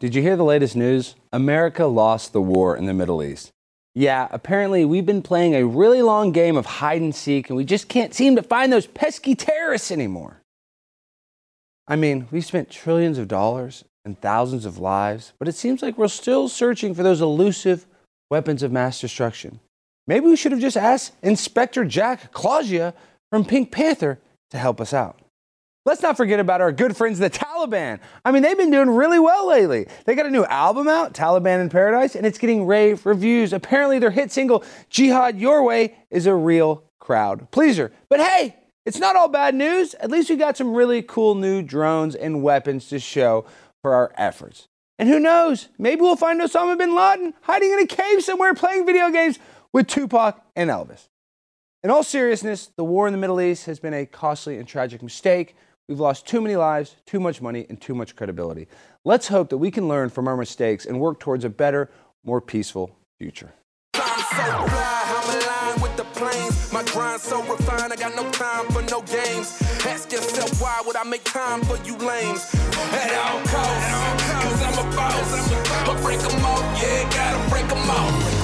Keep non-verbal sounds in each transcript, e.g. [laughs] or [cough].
Did you hear the latest news? America lost the war in the Middle East. Yeah, apparently we've been playing a really long game of hide and seek and we just can't seem to find those pesky terrorists anymore. I mean, we've spent trillions of dollars and thousands of lives, but it seems like we're still searching for those elusive weapons of mass destruction. Maybe we should have just asked Inspector Jacques Clouseau from Pink Panther to help us out. Let's not forget about our good friends, the Taliban. I mean, they've been doing really well lately. They got a new album out, Taliban in Paradise, and it's getting rave reviews. Apparently, their hit single, Jihad Your Way, is a real crowd pleaser. But hey, it's not all bad news. At least we got some really cool new drones and weapons to show for our efforts. And who knows, maybe we'll find Osama bin Laden hiding in a cave somewhere playing video games with Tupac and Elvis. In all seriousness, the war in the Middle East has been a costly and tragic mistake. We've lost too many lives, too much money, and too much credibility. Let's hope that we can learn from our mistakes and work towards a better, more peaceful future. I'm I'm. My grind so refined, I got no time for no games. Ask yourself why would I make time for you lames? At all costs, cause I'm a boss. But break 'em off, yeah, gotta break 'em off.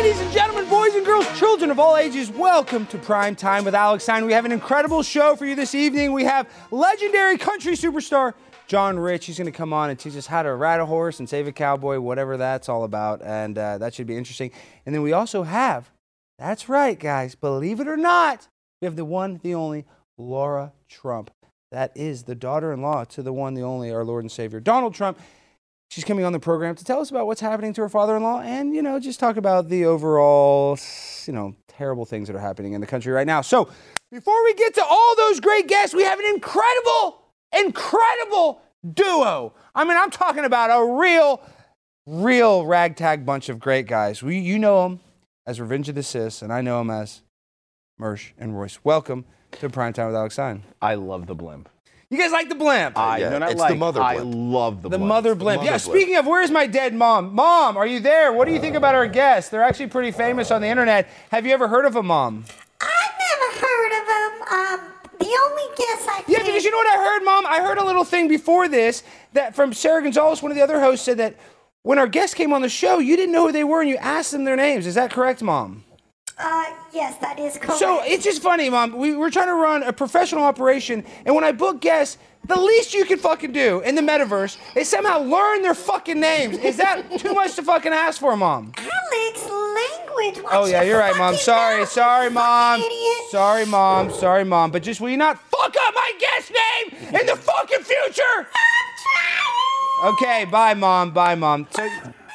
Ladies and gentlemen, boys and girls, children of all ages, welcome to Prime Time with Alex Stein. We have an incredible show for you this evening. We have legendary country superstar John Rich. He's going to come on and teach us how to ride a horse and save a cowboy, whatever that's all about. And uh, that should be interesting. And then we also have, that's right, guys, believe it or not, we have the one, the only Lara Trump. That is the daughter in law to the one, the only, our Lord and Savior, Donald Trump. She's coming on the program to tell us about what's happening to her father-in-law and, you know, just talk about the overall, you know, terrible things that are happening in the country right now. So, before we get to all those great guests, we have an incredible, incredible duo. I mean, I'm talking about a real, real ragtag bunch of great guys. We, you know them as Revenge of the Cis, and I know them as Mersh and Royce. Welcome to Primetime with Alex Stein. I love the blimp. You guys like the blimp? I yeah, no, not it's the like, mother I love the, The blimp. mother blimp. mother yeah, blimp. speaking of, where's my dead mom? Mom, are you there? What do you think about our guests? They're actually pretty famous on the internet. Have you ever heard of a mom? I've never heard of them. Um, the only guess I Yeah, because you know what I heard, Mom? I heard a little thing before this that from Sarah Gonzalez, one of the other hosts, said that when our guests came on the show, you didn't know who they were and you asked them their names. Is that correct, Mom? Uh, yes, that is correct. So it's just funny, Mom. We, we're trying to run a professional operation, and when I book guests, the least you can fucking do in the metaverse is somehow learn their fucking names. Is that too much to fucking ask for, Mom? Alex, language. Watch Oh yeah, you're right, Mom. Sorry, mouth, sorry, Mom. Sorry, Mom. Sorry, Mom. But just will you not fuck up my guest name in the fucking future? Okay, bye, Mom. Bye, Mom. So,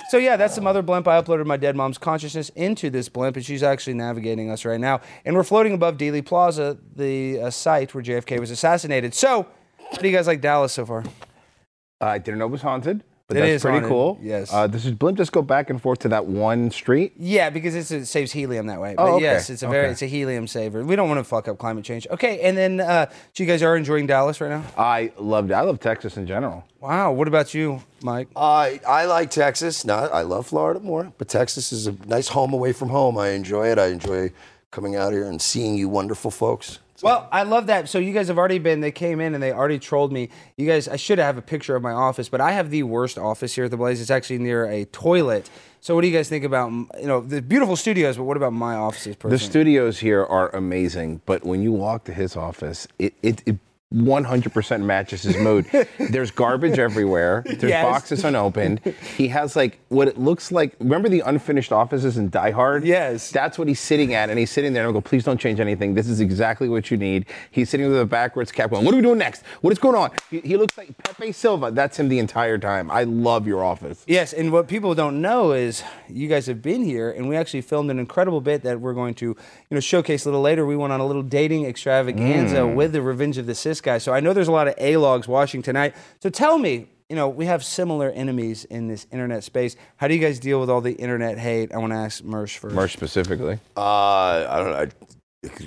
so yeah, that's the mother blimp. I uploaded my dead mom's consciousness into this blimp, and she's actually navigating us right now. And we're floating above Dealey Plaza, the uh, site where JFK was assassinated. So, how do you guys like Dallas so far? I didn't know it was haunted, but It that's is pretty haunted, cool. yes. Uh, does his blimp just go back and forth to that one street? Yeah, because it's, it saves helium that way. But Oh, okay. yes, it's a very Okay. it's a helium saver. We don't want to fuck up climate change. Okay, and then uh, so you guys are enjoying Dallas right now? I loved. I love Texas in general. Wow. What about you, Mike? I I like Texas. Not I love Florida more, but Texas is a nice home away from home. I enjoy it. I enjoy coming out here and seeing you wonderful folks. Well, I love that. So you guys have already been. They came in and they already trolled me. You guys, I should have a picture of my office, but I have the worst office here at the Blaze. It's actually near a toilet. So what do you guys think about you know the beautiful studios? But what about my offices? The studios here are amazing, but when you walk to his office, it it. it 100% matches his mood. [laughs] There's garbage everywhere. There's Yes. boxes unopened. He has like what it looks like. Remember the unfinished offices in Die Hard? Yes. That's what he's sitting at, and he's sitting there and I go, please don't change anything. This is exactly what you need. He's sitting with a backwards cap going, what are we doing next? What is going on? He, he looks like Pepe Silvia. That's him the entire time. I love your office. Yes, and what people don't know is you guys have been here, and we actually filmed an incredible bit that we're going to, you know, showcase a little later. We went on a little dating extravaganza mm. with the Revenge of the Cis guy. So I know there's a lot of A logs watching tonight. So tell me, you know, we have similar enemies in this internet space. How do you guys deal with all the internet hate? I want to ask Mersh first. Mersh specifically. Uh, I don't know. I,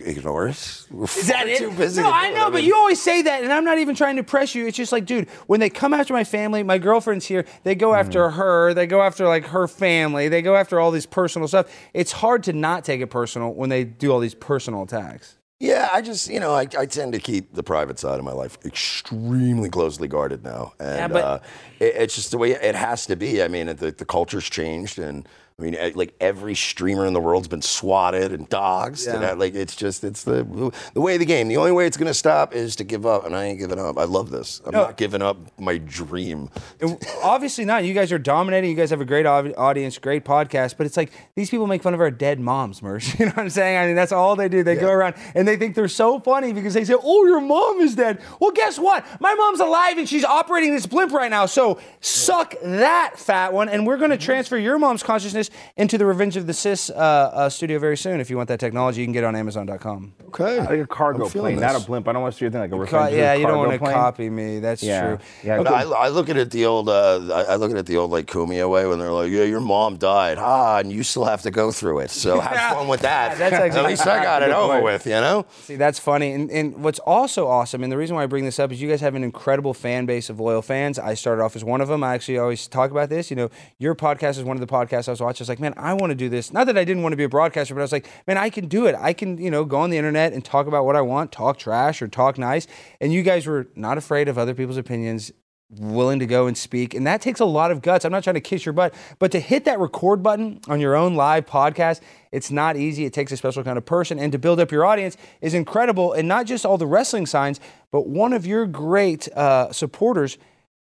ignore us. We're Is that it? Too busy no, I do it. know, but you always say that, and I'm not even trying to press you. It's just like, dude, when they come after my family, my girlfriend's here, they go after her, they go after like her family, they go after all these personal stuff. It's hard to not take it personal when they do all these personal attacks. Yeah, I just, you know, I, I tend to keep the private side of my life extremely closely guarded now. And but- uh, it, it's just the way it has to be. I mean, the, the culture's changed. And I mean, like every streamer in the world's been swatted and doxxed. And I, like, it's just, it's the, the way of the game. The only way it's going to stop is to give up. And I ain't giving up. I love this. I'm No. not giving up my dream. It- Obviously not. You guys are dominating. You guys have a great audience, great podcast. But it's like these people make fun of our dead moms, Mersh. [laughs] You know what I'm saying? I mean, that's all they do. They go around and they think they're so funny because they say, "Oh, your mom is dead." Well, guess what? My mom's alive and she's operating this blimp right now. So suck that, fat one. And we're going to mm-hmm. transfer your mom's consciousness into the Revenge of the Cis uh, uh, studio very soon. If you want that technology, you can get it on Amazon.com. Okay. Like a cargo I'm feeling plane, not a blimp. I don't want to see anything like a Co- refrigerator yeah, you don't want to copy me. That's Yeah, true. yeah. But I, I look at it the old, uh, I I look at it the old like Kumia way when they're like, yeah, your mom died, ah, and you still have to go through it. So have fun with that. That's actually- At least I [laughs] got it over point. with, you know. See, that's funny. And, and what's also awesome, and the reason why I bring this up is you guys have an incredible fan base of loyal fans. I started off as one of them. I actually always talk about this. You know, your podcast is one of the podcasts I was watching. I was like, man, I want to do this. Not that I didn't want to be a broadcaster, but I was like, man, I can do it. I can, you know, go on the internet and talk about what I want, talk trash or talk nice. And you guys were not afraid of other people's opinions willing to go and speak. And that takes a lot of guts. I'm not trying to kiss your butt, but to hit that record button on your own live podcast, it's not easy. It takes a special kind of person. And to build up your audience is incredible. And not just all the wrestling signs, but one of your great uh, supporters.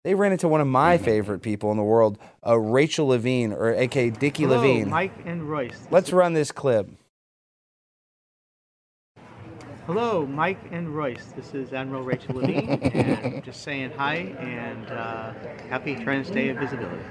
They ran into one of my favorite people in the world, uh, Rachel Levine, or aka Dickie Hello, Levine. Mike and Royce. Let's run this clip. Hello, Mike and Royce. This is Admiral Rachel Levine, [laughs] and just saying hi and uh, happy Trans Day of Visibility.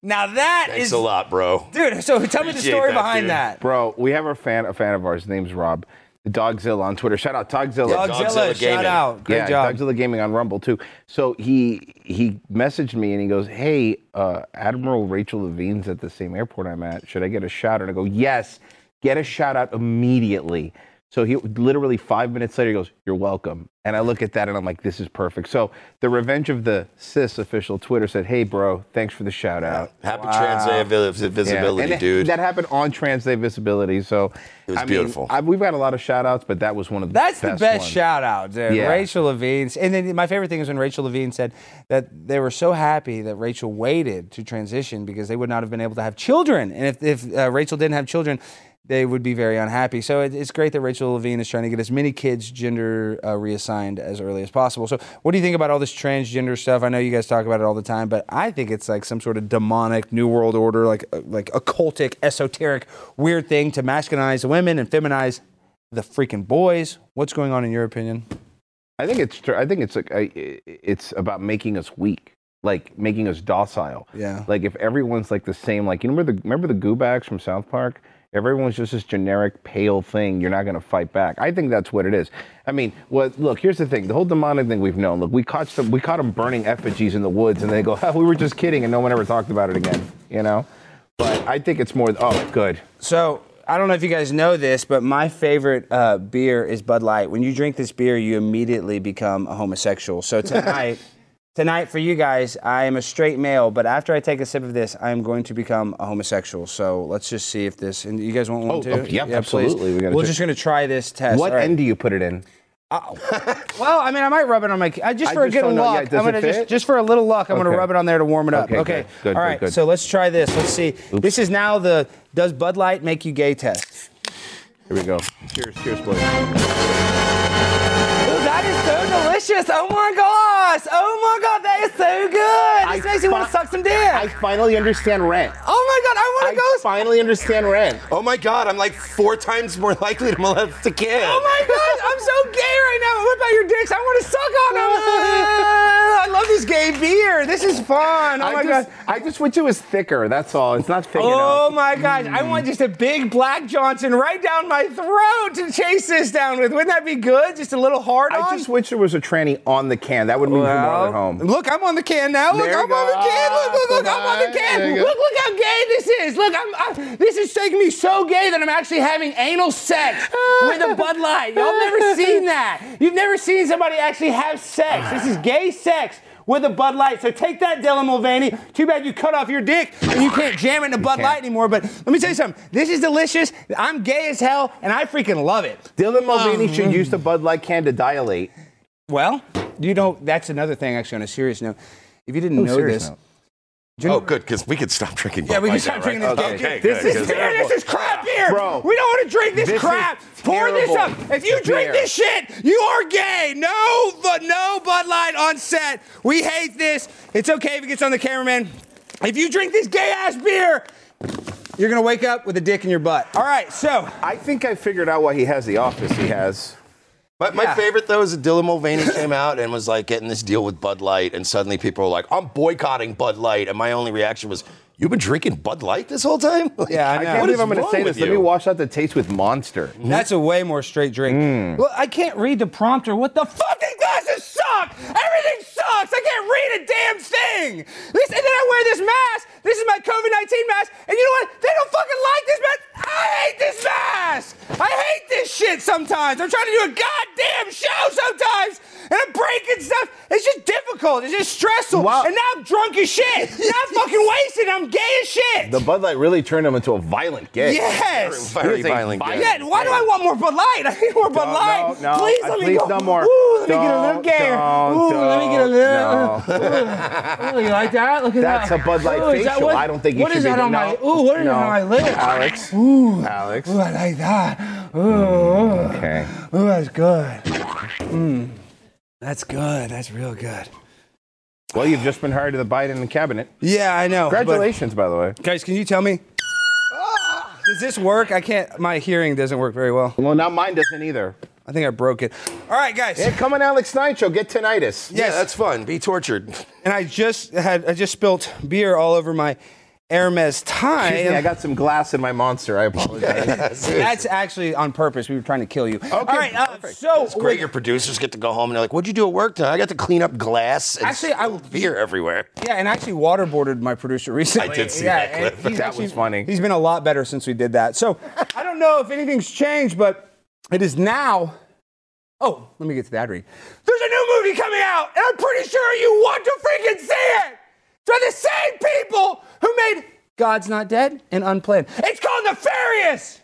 Now that is Thanks a lot, bro. dude. So tell me the Appreciate story that, behind dude. that. Bro, we have a fan, a fan of ours. His name's Rob. The Dogzilla on Twitter. Shout out Dogzilla. Yeah, Dogzilla, Dogzilla shout out. Great yeah, job. Dogzilla Gaming on Rumble too. So he he messaged me and he goes, "Hey, uh, Admiral Rachel Levine's at the same airport I'm at. Should I get a shout?" And I go, "Yes, get a shout out immediately." So he literally five minutes later he goes, "You're welcome." And I look at that and I'm like, "This is perfect." So the Revenge of the Cis official Twitter said, "Hey, bro, thanks for the shout out." Happy Trans Day of Vis- Yeah, Visibility, and dude. That happened on Trans Day Visibility. So It was I mean, beautiful. I, we've got a lot of shout outs, but that was one of the That's best the best ones. shout out, dude. Yeah. Rachel Levine. And then my favorite thing is when Rachel Levine said that they were so happy that Rachel waited to transition because they would not have been able to have children. And if, if uh, Rachel didn't have children, they would be very unhappy. So it, it's great that Rachel Levine is trying to get as many kids gender uh, reassigned as early as possible. So what do you think about all this transgender stuff? I know you guys talk about it all the time, but I think it's like some sort of demonic new world order, like uh, like occultic, esoteric, weird thing to masculinize women and feminize the freaking boys. What's going on in your opinion? I think it's I think it's like it's about making us weak, like making us docile. Yeah. Like if everyone's like the same, like you remember the remember the Goobacks from South Park. Everyone's just this generic pale thing, you're not going to fight back. I think that's what it is. I mean, what? Look, here's the thing: the whole demonic thing we've known. Look, we caught them, we caught them burning effigies in the woods, and they go, oh, "We were just kidding," and no one ever talked about it again. You know. But I think it's more. Oh, good. So I don't know if you guys know this, but my favorite uh, beer is Bud Light. When you drink this beer, you immediately become a homosexual. So tonight, tonight for you guys, I am a straight male, but after I take a sip of this, I am going to become a homosexual. So let's just see if this. And you guys want one Oh, too? oh, yep, please. absolutely. We gotta We're check- just going to try this test. What All right. end do you put it in? Well, I mean, I might rub it on my uh, just I for a just good don't know. luck. Yeah, does I'm it gonna just fit? just for a little luck. I'm gonna Okay. rub it on there to warm it up. Okay, Okay. good, good, All good, right. good. So let's try this. Let's see. This is now the does Bud Light make you gay test. Here we go. Cheers, cheers, boys. Oh, that is so delicious. Oh my gosh. Oh my god, that is so good. This I makes me want to suck some dick. I finally understand rent. oh my god, I want to go. I finally understand rent. oh my God, I'm like four times more likely to molest a kid. Oh my god, I'm so gay right now. What about your dicks? I want to suck on them. [laughs] I love this gay beer. This is fun. Oh I my just, god. I just wish it was thicker. That's all. It's not thick Oh enough. my gosh, I mm. want just a big black Johnson right down my throat to chase this down with. Wouldn't that be good? Just a little hard on? I just wish there was a tranny on the can. That would more Well, at home. Look, I'm on the can now. Look, There I'm on the can. Look, look, look, I'm on the can. Look, look how gay this is. Look, I'm, i this is taking me so gay that I'm actually having anal sex with a Bud Light. Y'all never seen that. You've never seen somebody actually have sex. This is gay sex with a Bud Light. So take that, Dylan Mulvaney. Too bad you cut off your dick and you can't jam it in a Bud. Light anymore. But let me tell you something. This is delicious. I'm gay as hell, and I freaking love it. Dylan Mulvaney um, should use the Bud Light can to dilate. Well, you know that's another thing. Actually, on a serious note, if you didn't Oh, know serious this, note. Oh, good, because we could stop drinking. Yeah, we Bud can stop now, drinking right? this. Okay, this good, is beer. This is crap beer, Bro. We don't want to drink this, This crap. Pour this up. If you drink beer. this shit, you are gay. No, but no Bud Light on set. We hate this. It's okay if it gets on the cameraman. If you drink this gay ass beer, you're gonna wake up with a dick in your butt. All right, so I think I figured out why he has the office he has. My, my Yeah. favorite though is that Dylan Mulvaney came out and was like getting this deal with Bud Light, and suddenly people were like, "I'm boycotting Bud Light," and my only reaction was, "You've been drinking Bud Light this whole time?" Like, Yeah, I I know. can't what believe I'm going to wrong say with this. Let me wash out the taste with Monster. That's a way more straight drink. Mm. Well, I can't read the prompter. What the fucking glasses suck? Everything sucks. I can't read a damn thing. This, and then I wear this mask. This is my COVID 19 mask. And you know what? They don't fucking like this mask. I hate this mask. I hate this shit sometimes. I'm trying to do a goddamn show sometimes. And I'm breaking stuff. It's just difficult. It's just stressful. Wow. And now I'm drunk as shit. now I'm fucking wasted. I'm gay as shit. The Bud Light really turned him into a violent gay. yes. very He was a violent. violent- guy. Yeah, why do I want more Bud Light? I need more Bud No, Light. no, no. Please let me please go. no more. Ooh, let me get a little Don't, gayer. don't, Ooh, let me get a don't, little. [laughs] Ooh, you like that? Look at That's that. a Bud Light Ooh, facial. what- I don't think you what should is be that the- on my? Ooh, what is no. that on my lips? Alex. Ooh, Alex. ooh, I like that. Ooh, ooh, Okay. ooh, that's good. Mm, that's good. That's real good. Well, you've just been hired to the Biden cabinet. Yeah, I know. but- Congratulations, by the way. guys, can you tell me? Does this work? I can't. My hearing doesn't work very well. Well, now mine doesn't either. I think I broke it. All right, guys. Hey, come on, Alex Stein Show. Get tinnitus. Yeah, that's fun. Be tortured. and I just had I just spilt beer all over my Hermes tie. Excuse me, I got some glass in my monster. I apologize. [laughs] That's actually on purpose. We were trying to kill you. all right. Uh, perfect. so It's great. Your producers get to go home and they're like, "What'd you do at work today?" I got to clean up glass. And Actually, I- beer everywhere. yeah, and I actually waterboarded my producer recently. I did see yeah, that clip. and he's That actually- was funny. He's been a lot better since we did that. So I don't know if anything's changed, but it is now. Oh, let me get to the ad read. There's a new movie coming out, and I'm pretty sure you want to freaking see it. They're the same people who made God's Not Dead and Unplanned. It's called Nefarious.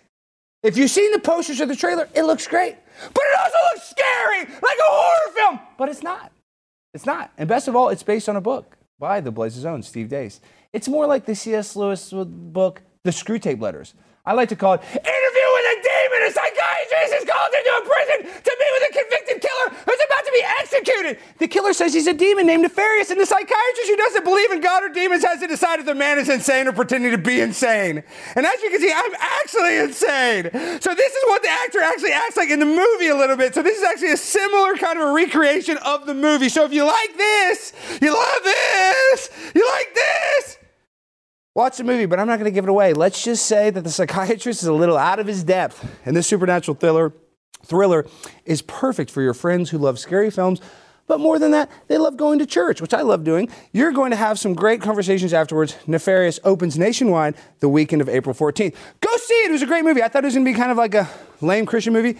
If you've seen the posters or the trailer, it looks great. But it also looks scary, like a horror film. But it's not. It's not. And best of all, it's based on a book by the Blaze's own Steve Deace. It's more like the C.S. Lewis book, The Screwtape Letters. I like to call it Interview with a Demon. A psychiatrist is called into a prison to meet with a convicted killer who's about to be executed. The killer says he's a demon named Nefarious, and the psychiatrist who doesn't believe in God or demons has to decide if the man is insane or pretending to be insane. And as you can see, I'm actually insane. So this is what the actor actually acts like in the movie a little bit. So this is actually a similar kind of a recreation of the movie. So if you like this, you love this, you like this, Watch the movie, but I'm not going to give it away. Let's just say that the psychiatrist is a little out of his depth, and this supernatural thriller, thriller is perfect for your friends who love scary films. But more than that, they love going to church, which I love doing. You're going to have some great conversations afterwards. Nefarious opens nationwide the weekend of April 14th. Go see it. It was a great movie. I thought it was going to be kind of like a lame Christian movie.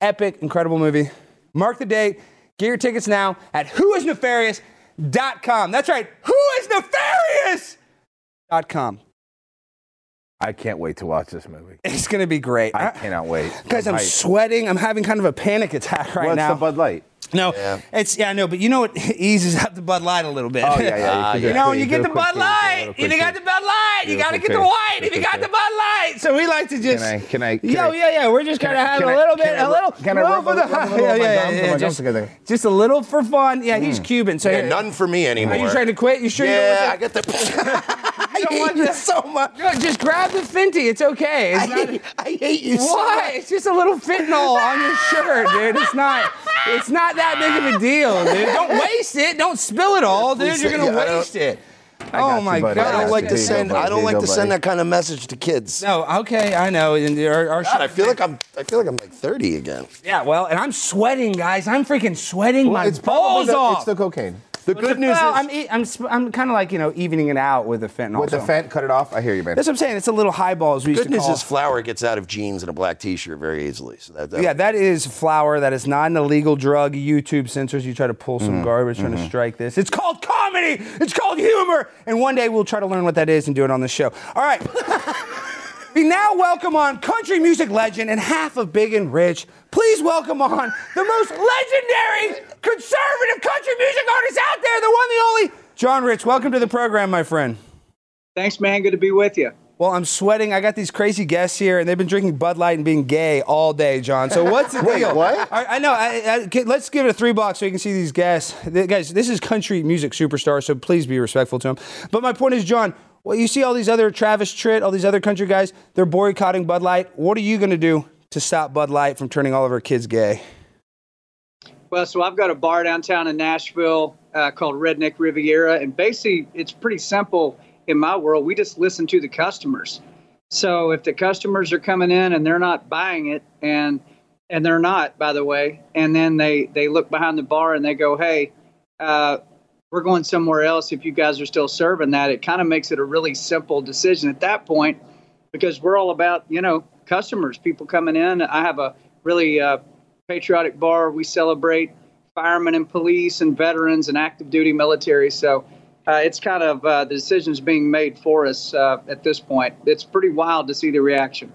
Epic, incredible movie. Mark the date. Get your tickets now at whoisnefarious.com. That's right, whoisnefarious.com. I can't wait to watch this movie. It's gonna be great. I cannot wait. [laughs] Guys, I'm hyped. sweating. I'm having kind of a panic attack right now. What's now. the Bud Light? no, Yeah. it's yeah, no, but you know what [laughs] eases out the Bud Light a little bit. Oh, yeah, yeah. Ah, can do You know, quick. when you get the Bud too. Light, Do you got the Bud Light, you got to get the white if you got the. Bud Light. So we like to just. Can I? Can I? Can yeah, I, yeah, yeah. We're just gonna have can a I- little can bit, I a rub- little, can I little rub for a- the, rub a little [laughs] yeah, of yeah, yeah, just, together? just a little for fun. Yeah, he's Cuban, so Yeah, none for me anymore. Are you trying to quit? You sure Yeah, I you don't get the. I don't want hate you the- so much. want to? Just grab the Fenty. It's okay. It's I not- hate, I hate you so Why? much. It's just a little fentanyl on your shirt, dude. It's not. It's not that big of a deal, dude. Don't waste it. Don't spill it all, dude. Please You're gonna yeah, waste it. got Oh you, my buddy. I don't like to There go, send. buddy. I don't like you to go, send buddy. that kind of message to kids. No, okay, I know. And our, our God, I feel like I'm. I feel like I'm like 30 again. yeah, well, and I'm sweating, guys. I'm freaking sweating my It's probably balls the, off. It's the cocaine. The good news well, is I'm, e- I'm, sp- I'm kind of like, you know, evening it out with the fentanyl. with the so- fent, cut it off. I hear you, man. That's what I'm saying. It's a little highball, as we used Good to news call. is flour gets out of jeans and a black T-shirt very easily. So that, that yeah, that is flour. That is not an illegal drug. YouTube censors. You try to pull some mm-hmm, garbage trying to mm-hmm. strike this. It's called comedy. It's called humor. And one day we'll try to learn what that is and do it on the show. All right. [laughs] we now welcome on country music legend and half of Big and Rich. Please welcome on the most legendary conservative country music artist out there, the one, the only, John Rich. Welcome to the program, my friend. Thanks, man. Good to be with you. Well, I'm sweating. I got these crazy guests here, and they've been drinking Bud Light and being gay all day, John. So what's the [laughs] Wait, deal? what? I, I know. I, I, okay, let's give it a three blocks so you can see these guests. The- guys, this is country music superstar, so please be respectful to them. But my point is, John. Well, you see all these other Travis Tritt, all these other country guys. They're boycotting Bud Light. What are you going to do to stop Bud Light from turning all of our kids gay? Well, so I've got a bar downtown in Nashville uh, called Redneck Riviera, and basically it's pretty simple in my world. We just listen to the customers. So if the customers are coming in and they're not buying it, and and they're not, by the way, and then they they look behind the bar and they go, "Hey, uh, we're going somewhere else." If you guys are still serving that, it kind of makes it a really simple decision at that point, because we're all about you know customers, people coming in. I have a really uh, patriotic bar. We celebrate firemen and police and veterans and active duty military. So uh, it's kind of uh, the decisions being made for us uh, at this point. It's pretty wild to see the reaction.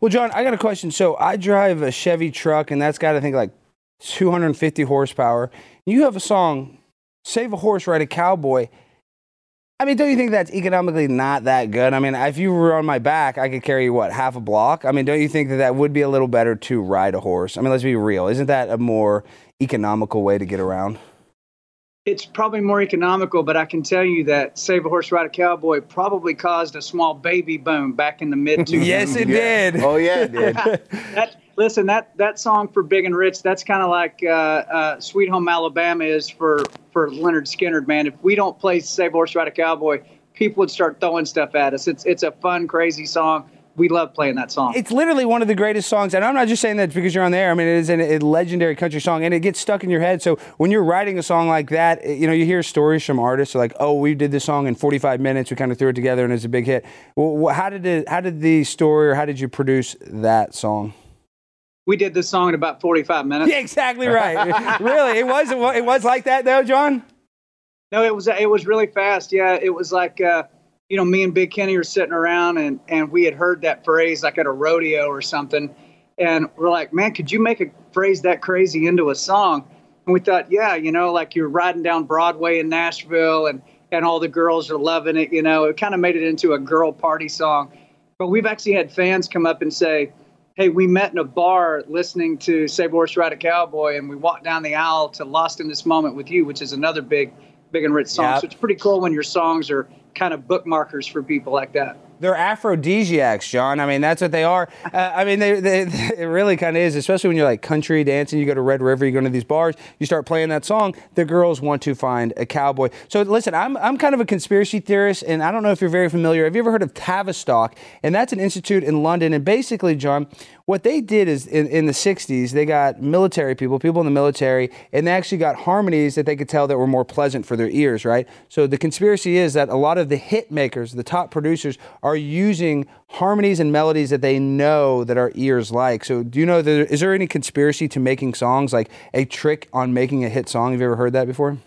Well, John, I got a question. So I drive a Chevy truck, and that's got I think like 250 horsepower. You have a song, "Save a Horse, Ride a Cowboy." I mean, don't you think that's economically not that good? I mean, if you were on my back, I could carry you what half a block. I mean, don't you think that that would be a little better to ride a horse? I mean, let's be real. Isn't that a more economical way to get around? It's probably more economical, but I can tell you that Save a Horse, Ride a Cowboy probably caused a small baby boom back in the mid 2000s. [laughs] Yes, it did. Oh yeah, it did. [laughs] that listen that that song for Big and Rich that's kind of like uh, uh, Sweet Home Alabama is for for Lynyrd Skynyrd man if we don't play Save Horse Ride a Cowboy people would start throwing stuff at us it's it's a fun crazy song we love playing that song It's literally one of the greatest songs, and I'm not just saying that because you're on there. I mean, it is a legendary country song, and it gets stuck in your head. So when you're writing a song like that, you know, you hear stories from artists like, "Oh, we did this song in 45 minutes. We kind of threw it together, and it's a big hit." Well, how did it? How did the story, or how did you produce that song? We did this song in about 45 minutes Yeah, exactly [laughs] right. really, it was it was like that though, John. No, it was it was really fast. Yeah, it was like uh, you know, me and Big Kenny were sitting around and and we had heard that phrase like at a rodeo or something, and we're like, man, could you make a phrase that crazy into a song? And we thought, yeah, you know, like you're riding down Broadway in Nashville and and all the girls are loving it. You know, it kind of made it into a girl party song. But we've actually had fans come up and say, hey, we met in a bar listening to Save Horse Ride a Cowboy, and we walked down the aisle to Lost in This Moment with You, which is another big, big and rich song. Yep. So it's pretty cool when your songs are kind of bookmarkers for people like that. They're aphrodisiacs, John. I mean, that's what they are. Uh, I mean, they, they, [laughs] it really kind of is, especially when you're like country dancing. You go to Red River, you go to these bars, you start playing that song. The girls want to find a cowboy. So listen, I'm, I'm kind of a conspiracy theorist, and I don't know if you're very familiar. Have you ever heard of Tavistock? And that's an institute in London. And basically, John, what they did is in, in the 60s, they got military people, people in the military, and they actually got harmonies that they could tell that were more pleasant for their ears, right? So the conspiracy is that a lot of the hit makers, the top producers, are using harmonies and melodies that they know that our ears like. So do you know, is there any conspiracy to making songs, like a trick on making a hit song? Have you ever heard that before?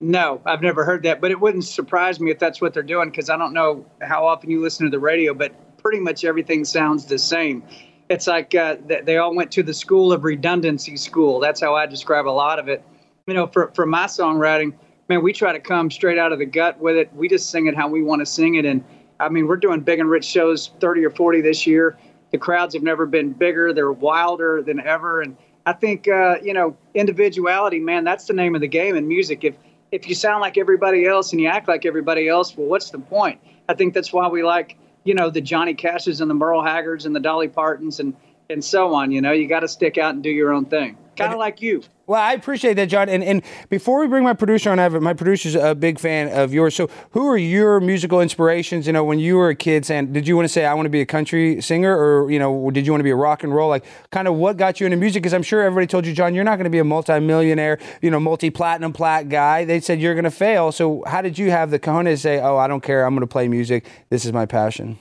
No, I've never heard that, but it wouldn't surprise me if that's what they're doing because I don't know how often you listen to the radio, but pretty much everything sounds the same. It's like uh, th- they all went to the school of redundancy school. That's how I describe a lot of it. You know, for, for my songwriting, man, we try to come straight out of the gut with it. We just sing it how we want to sing it. And I mean, we're doing big and rich shows, 30 or 40 this year. The crowds have never been bigger. They're wilder than ever. And I think, uh, you know, individuality, man, that's the name of the game in music. If, if you sound like everybody else and you act like everybody else, well, what's the point? I think that's why we like, you know, the Johnny Cashes and the Merle Haggards and the Dolly Partons and, and so on. You know, you got to stick out and do your own thing. Kind of like you. Well, I appreciate that, John. And and before we bring my producer on, I have my producer's a big fan of yours. So, who are your musical inspirations? You know, when you were a kid, saying, did you want to say I want to be a country singer, or you know, did you want to be a rock and roll? Like, kind of what got you into music? Because I'm sure everybody told you, John, you're not going to be a multi-millionaire, you know, multi-platinum plat guy. They said you're going to fail. So, how did you have the cojones to say, oh, I don't care, I'm going to play music. This is my passion.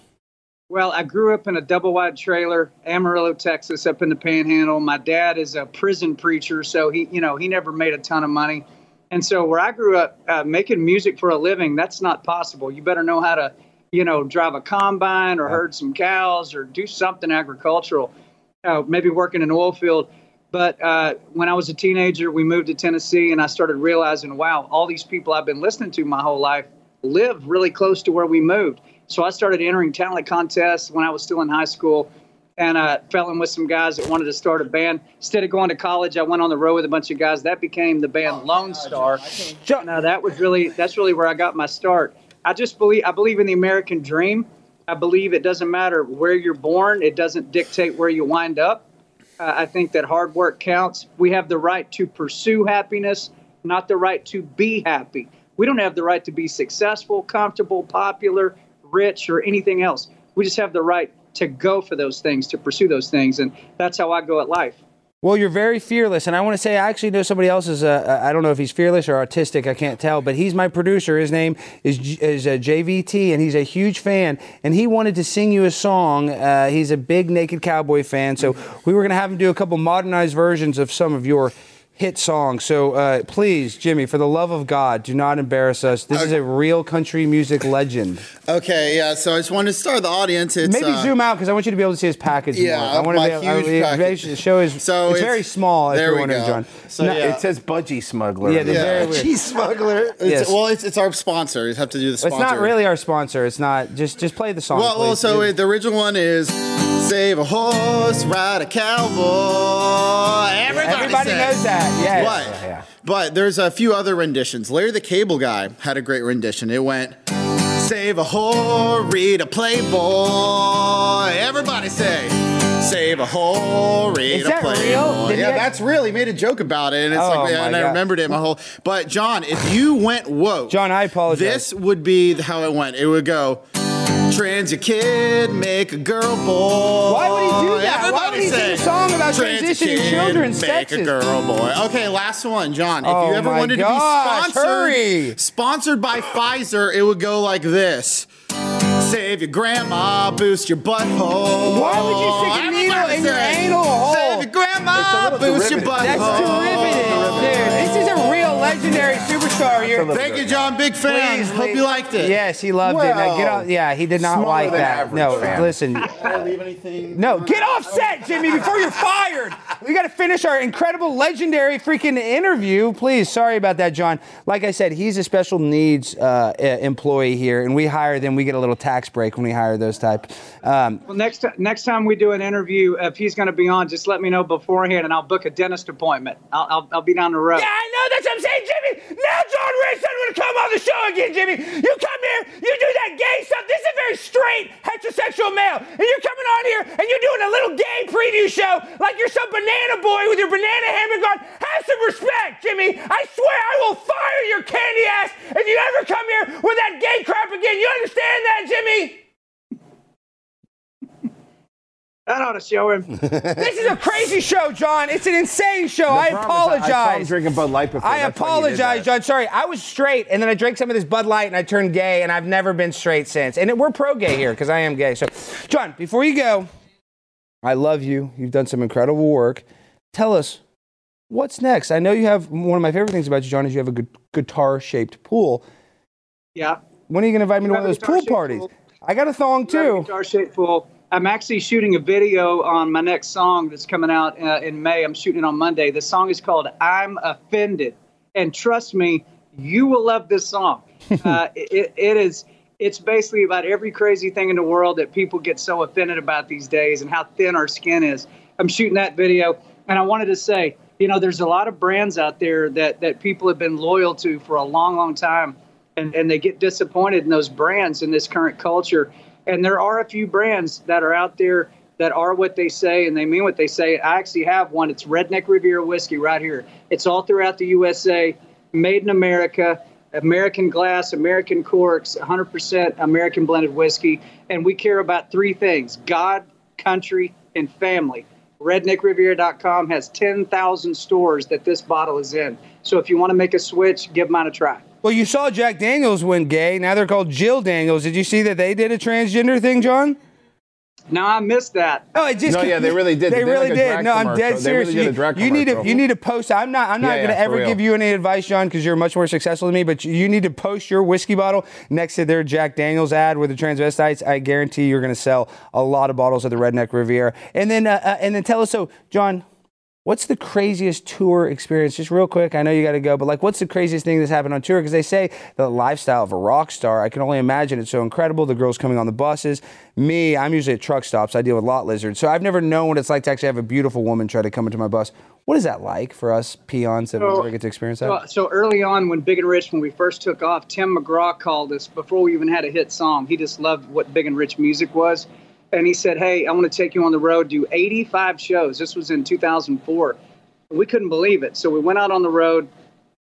Well, I grew up in a double wide trailer, Amarillo, Texas, up in the Panhandle. My dad is a prison preacher, so he, you know, he never made a ton of money. And so where I grew up, uh, making music for a living, that's not possible. You better know how to, you know, drive a combine or herd some cows or do something agricultural, uh, maybe work in an oil field. But uh, when I was a teenager, we moved to Tennessee, and I started realizing, wow, all these people I've been listening to my whole life live really close to where we moved. So I started entering talent contests when I was still in high school and I fell in with some guys that wanted to start a band. Instead of going to college, I went on the road with a bunch of guys. That became the band Lonestar. Now that was really that's really where I got my start. I just believe I believe in the American dream. I believe it doesn't matter where you're born. It doesn't dictate where you wind up. Uh, I think that hard work counts. We have the right to pursue happiness, not the right to be happy. We don't have the right to be successful, comfortable, popular, rich, or anything else. We just have the right to go for those things, to pursue those things. And that's how I go at life. Well, you're very fearless, and I want to say I actually know somebody else is. Uh, I don't know if he's fearless or artistic. I can't tell, but he's my producer. His name is is uh, JVT, and he's a huge fan. And he wanted to sing you a song. Uh, he's a big Naked Cowboy fan, so we were going to have him do a couple modernized versions of some of your hit song. So uh, please, Jimmy, for the love of God, do not embarrass us. This is a real country music legend. Okay, yeah. So I just wanted to start the audience. It's, Maybe uh, zoom out because I want you to be able to see his package. Yeah, more. I want my to be able, huge I, package. The show is So it's, it's- very small. If there you're we go. John. So, No, yeah. It says budgie smuggler. Yeah, they're Yeah. very weird. Smuggler. It's, Yes. Well, it's, it's our sponsor. You have to do the sponsor. It's not really our sponsor. It's not. Just just play the song. Well, well please. so it, the original one is "Save a horse, ride a cowboy." Everybody, Everybody knows that. Yes. But, Yeah. but there's a few other renditions. Larry the Cable Guy had a great rendition. It went, "Save a whore, read a Playboy." Everybody say. Save a whore, read Is a that Playboy. real? Did yeah, he- that's real. He made a joke about it, and it's Oh, like, my and I God. remembered it my whole. But John, if you went woke, John, I apologize. This would be how it went. It would go. Trans a kid, make a girl boy. Why would he do that? Why Everybody would he sing say, a song about "Trans a transitioning kid, children's Make sexes?" a girl boy. Okay, last one, John. If Oh you ever wanted gosh, to be sponsored, hurry. sponsored by Pfizer, it would go like this. Save your grandma, boost your butthole. Why would you stick a needle in your anal hole? Save your grandma, boost your butthole. That's terrific, dude. Legendary superstar. You're, Thank you, John. Big fan. Please Hope leave- you liked it. Yes, he loved it. Now, get off. Yeah, he did not Smaller like than that. average No, fan. listen. Did I leave anything? No, get off set, Jimmy, before you're fired. We got to finish our incredible, legendary freaking interview. Please, sorry about that, John. Like I said, he's a special needs uh, employee here, and we hire them. We get a little tax break when we hire those type. Um, Well, next ti- next time we do an interview, if he's going to be on, just let me know beforehand, and I'll book a dentist appointment. I'll I'll, I'll be down the road. Yeah, I know. That's what I'm saying, Jimmy. Now John Rich doesn't want to come on the show again, Jimmy. You come here, you do that gay stuff. This is a very straight heterosexual male, and you're coming on here and you're doing a little gay preview show like you're some banana boy with your banana hammock on. Have some respect, Jimmy. I swear I will fire your candy ass if you ever come here with that gay crap again. You understand that, Jimmy? That ought to show him. [laughs] This is a crazy show, John. It's an insane show. I promise, I saw him apologize. drinking Bud Light before. I That's why he apologize. John. Sorry, I was straight, and then I drank some of this Bud Light, and I turned gay, and I've never been straight since. And we're pro gay here because I am gay. So, John, before you go, I love you. You've done some incredible work. Tell us what's next. I know you have one of my favorite things about you, John, is you have a gu- guitar-shaped pool. Yeah. When are you going to invite me to one of those pool parties? pool. I got a thong too. Guitar shaped pool. I'm actually shooting a video on my next song that's coming out uh, in May. I'm shooting it on Monday. The song is called "I'm Offended," and trust me, you will love this song. [laughs] uh, it, it is. It's basically about every crazy thing in the world that people get so offended about these days, and how thin our skin is. I'm shooting that video, and I wanted to say, you know, there's a lot of brands out there that that people have been loyal to for a long, long time, and and they get disappointed in those brands in this current culture. And there are a few brands that are out there that are what they say and they mean what they say. I actually have one. It's Redneck Riviera whiskey right here. It's all throughout the USA, made in America, American glass, American corks, 100% American blended whiskey. And we care about three things God, country, and family. RedneckRiviera.com has 10,000 stores that this bottle is in. So if you want to make a switch, give mine a try. Well, you saw Jack Daniels went gay. Now they're called Jill Daniels. Did you see that they did a transgender thing, John? No, I missed that. Oh, it just No, yeah, they really did. They, They really like did. drag No, I'm dead commercial. They really serious. You- you need to you need to post. I'm not I'm not Yeah, going to yeah, ever give you any advice, John, because you're much more successful than me. But you need to post your whiskey bottle next to their Jack Daniels ad with the transvestites. I guarantee you're going to sell a lot of bottles of the Redneck Riviera. And then uh, uh, and then tell us so, John. What's the craziest tour experience? Just real quick, I know you got to go, but like, what's the craziest thing that's happened on tour? Because they say the lifestyle of a rock star. I can only imagine it's so incredible. The girls coming on the buses. Me, I'm usually at truck stops. I deal with lot lizards, so I've never known what it's like to actually have a beautiful woman try to come into my bus. What is that like for us peons that So- never get to experience that? So, so early on, when Big and Rich, when we first took off, Tim McGraw called us before we even had a hit song. He just loved what Big and Rich music was. And he said, Hey, I want to take you on the road, do 85 shows. This was in 2004. We couldn't believe it. So we went out on the road.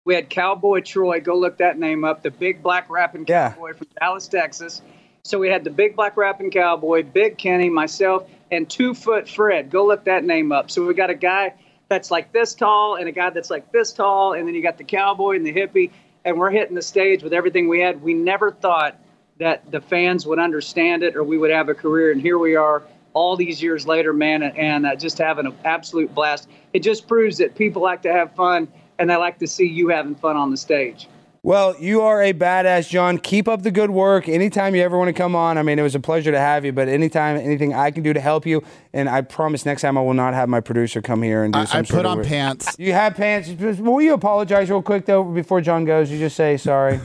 We had Cowboy Troy, go look that name up, the big black rapping Yeah. cowboy from Dallas, Texas. So we had the big black rapping cowboy, Big Kenny, myself, and Two Foot Fred. Go look that name up. So we got a guy that's like this tall and a guy that's like this tall, and then you got the cowboy and the hippie, and we're hitting the stage with everything we had. We never thought that the fans would understand it or we would have a career, and here we are all these years later, man, and uh, just having an absolute blast. It just proves that people like to have fun and they like to see you having fun on the stage. Well, you are a badass, John. Keep up the good work. Anytime you ever want to come on, I mean, it was a pleasure to have you. But anytime, anything I can do to help you, and I promise next time I will not have my producer come here and do I, some I put on weird- pants. You have pants. Just- Will you apologize real quick though before John goes? You just say sorry.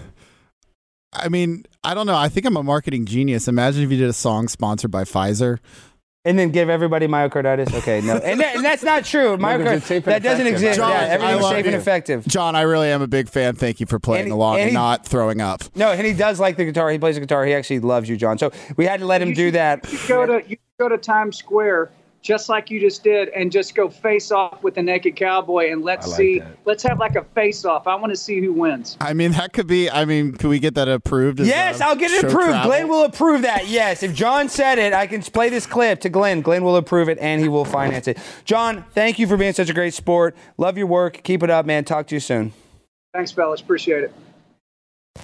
I mean, I don't know. I think I'm a marketing genius. Imagine if you did a song sponsored by Pfizer. And then give everybody myocarditis. Okay, no, and, that, and that's not true. because Myocard- it's safe and that doesn't exist. John, yeah, I everything's love safe and effective. John, I really am a big fan. Thank you for playing And- along and and, he- not throwing up. No, and he does like the guitar. He plays the guitar. He actually loves you, John. So we had to let him do that. You go to you go to Times Square just like you just did and just go face off with the naked cowboy and let's like see that. let's have like a face off. I want to see who wins. I mean, that could be. I mean, can we get that approved? Yes, I'll get it approved. travel? Glenn will approve that. Yes, if John said it, I can play this clip to Glenn. Glenn will approve it and he will finance it. John, thank you for being such a great sport. Love your work. Keep it up, man. Talk to you soon. Thanks, fellas. Appreciate it.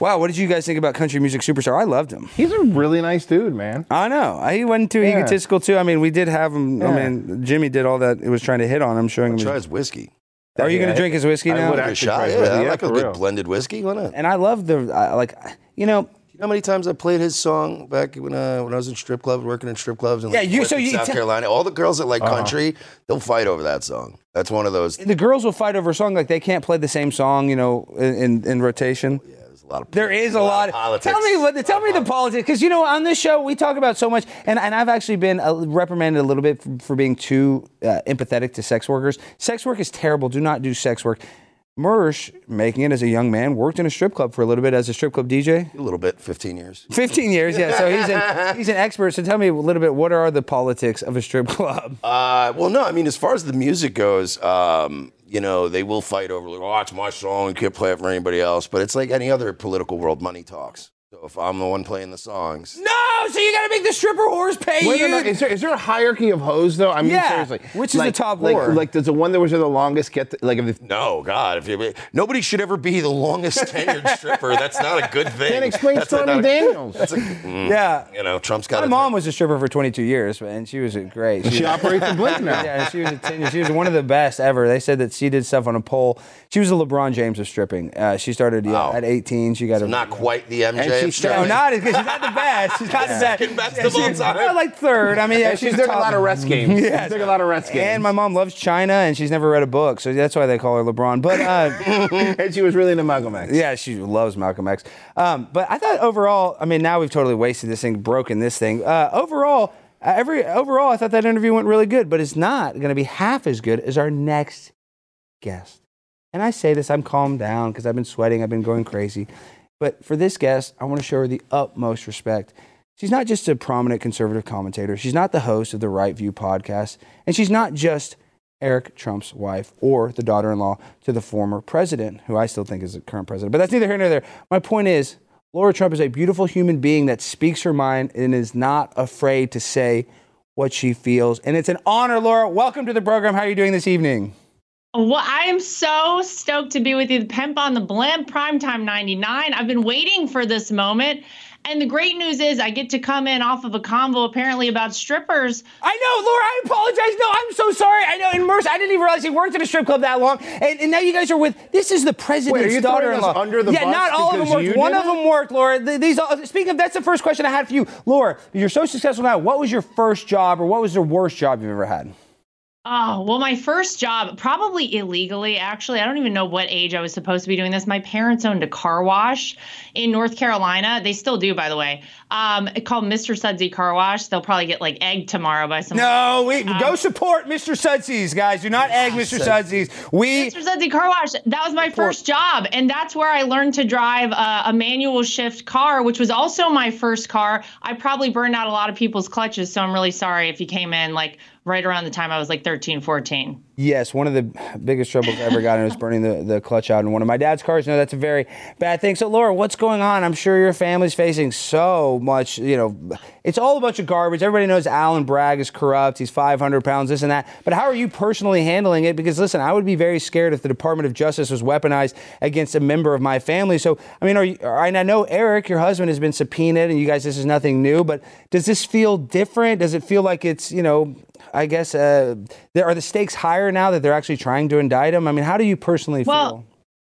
Wow, what did you guys think about country music superstar? I loved him. He's a really nice dude, man. I know. He wasn't too Yeah. egotistical too. I mean, we did have him. I mean, Jimmy did all that. It was trying to hit on him, showing him. Try His, his whiskey. are you going to drink his whiskey I now? would Give a actually shot. try Yeah. I Yeah, like a good real. blended whiskey. Why not? and I love the I like. You know, You know how many times I played his song back when uh, when I was in strip clubs, working in strip clubs in Yeah, like, you- so North you South tell- Carolina. All the girls that Uh-huh. like country, they'll fight over that song. That's one of those. the girls will fight over a song like they can't play the same song. You know, in in, in rotation. Yeah, there's a lot of. There is a lot. of politics. Tell me what. Tell me the politics, because you know on this show we talk about so much, and, and I've actually been uh, reprimanded a little bit for, for being too uh, empathetic to sex workers. Sex work is terrible. Do not do sex work. Mersh, making it as a young man, worked in a strip club for a little bit as a strip club DJ. A little bit, 15 years. 15 years, yeah. So he's an, [laughs] he's an expert. So tell me a little bit. What are the politics of a strip club? Uh, well, no, I mean, as far as the music goes, um, you know, they will fight over, like, oh, it's my song, you can't play it for anybody else. But it's like any other political world, money talks. So if I'm the one playing the songs, No, so you got to make the stripper whores pay Wait, you. no, no, is there is there a hierarchy of hoes though? I mean, Yeah. seriously, Which is the top like, whore? Like, does the one that was there the longest get the, like if no, God, if you, nobody should ever be the longest tenured [laughs] stripper. That's not a good thing. Can't explain That's a- Stormy a- Daniels. That's a, mm, yeah. You know, Trump's got My a- mom was a stripper for 22 years, and she was a great. she operates the blink now. [laughs] Yeah, she was a ten, she was one of the best ever. They said that she did stuff on a pole. She was a LeBron James of stripping. Uh, she started yeah, Wow. at 18. She got a not quite the MJ. And of she's stripping. no, not because she's not the best. She's not the best. Second best of all She's time. not like third. I mean, yeah, she's she's took a lot of rest games. Yes. She's took a lot of rest games. And my mom loves China, and she's never read a book, so that's why they call her LeBron. But uh, [laughs] and she was really into Malcolm X. Yeah, she loves Malcolm X. Um, but I thought overall, I mean, now we've totally wasted this thing, broken this thing. Uh, overall, uh, every overall, I thought that interview went really good, but it's not going to be half as good as our next guest. And I say this, I'm calmed down because I've been sweating, I've been going crazy. But for this guest, I want to show her the utmost respect. She's not just a prominent conservative commentator. She's not the host of the Right View podcast. And she's not just Eric Trump's wife or the daughter in law to the former president, who I still think is the current president. But that's neither here nor there. My point is, Lara Trump is a beautiful human being that speaks her mind and is not afraid to say what she feels. And it's an honor, Lara. Welcome to the program. How are you doing this evening? Well, I am so stoked to be with you, the Pimp on the Blimp, Primetime 99. I've been waiting for this moment. And the great news is I get to come in off of a convo apparently about strippers. I know, Lara, I apologize. No, I'm so sorry. I know, and Mersh, I didn't even realize he worked at a strip club that long. And, and now you guys are with, this is the president's Wait, are you throwing daughter-in-law. under the yeah, bus not all of them worked. One of them worked, Lara. These, uh, speaking of, that's the first question I had for you. Lara, you're so successful now. What was your first job or what was the worst job you've ever had? Oh, well, my first job, probably illegally, actually. I don't even know what age I was supposed to be doing this. My parents owned a car wash in North Carolina. They still do, by the way. Um, called Mr. Sudsy Car Wash. They'll probably get like egged tomorrow by some. No, we go support Mr. Sudsies, guys. Do not egg Mr. Sudsies. We Mr. Sudsy Car Wash. That was my first job, and that's where I learned to drive a, a manual shift car, which was also my first car. I probably burned out a lot of people's clutches, so I'm really sorry if you came in like right around the time I was like 13, 14. Yes, one of the biggest troubles I ever got in was burning the, the clutch out in one of my dad's cars. No, that's a very bad thing. So, Lara, what's going on? I'm sure your family's facing so much, you know, it's all a bunch of garbage. Everybody knows Alvin Bragg is corrupt. He's 500 pounds, this and that. But how are you personally handling it? Because, listen, I would be very scared if the Department of Justice was weaponized against a member of my family. So, I mean, are you, and I know Eric, your husband, has been subpoenaed, and you guys, this is nothing new, but does this feel different? Does it feel like it's, you know, I guess, uh, there are the stakes higher now that they're actually trying to indict him? I mean, how do you personally feel? Well, feel?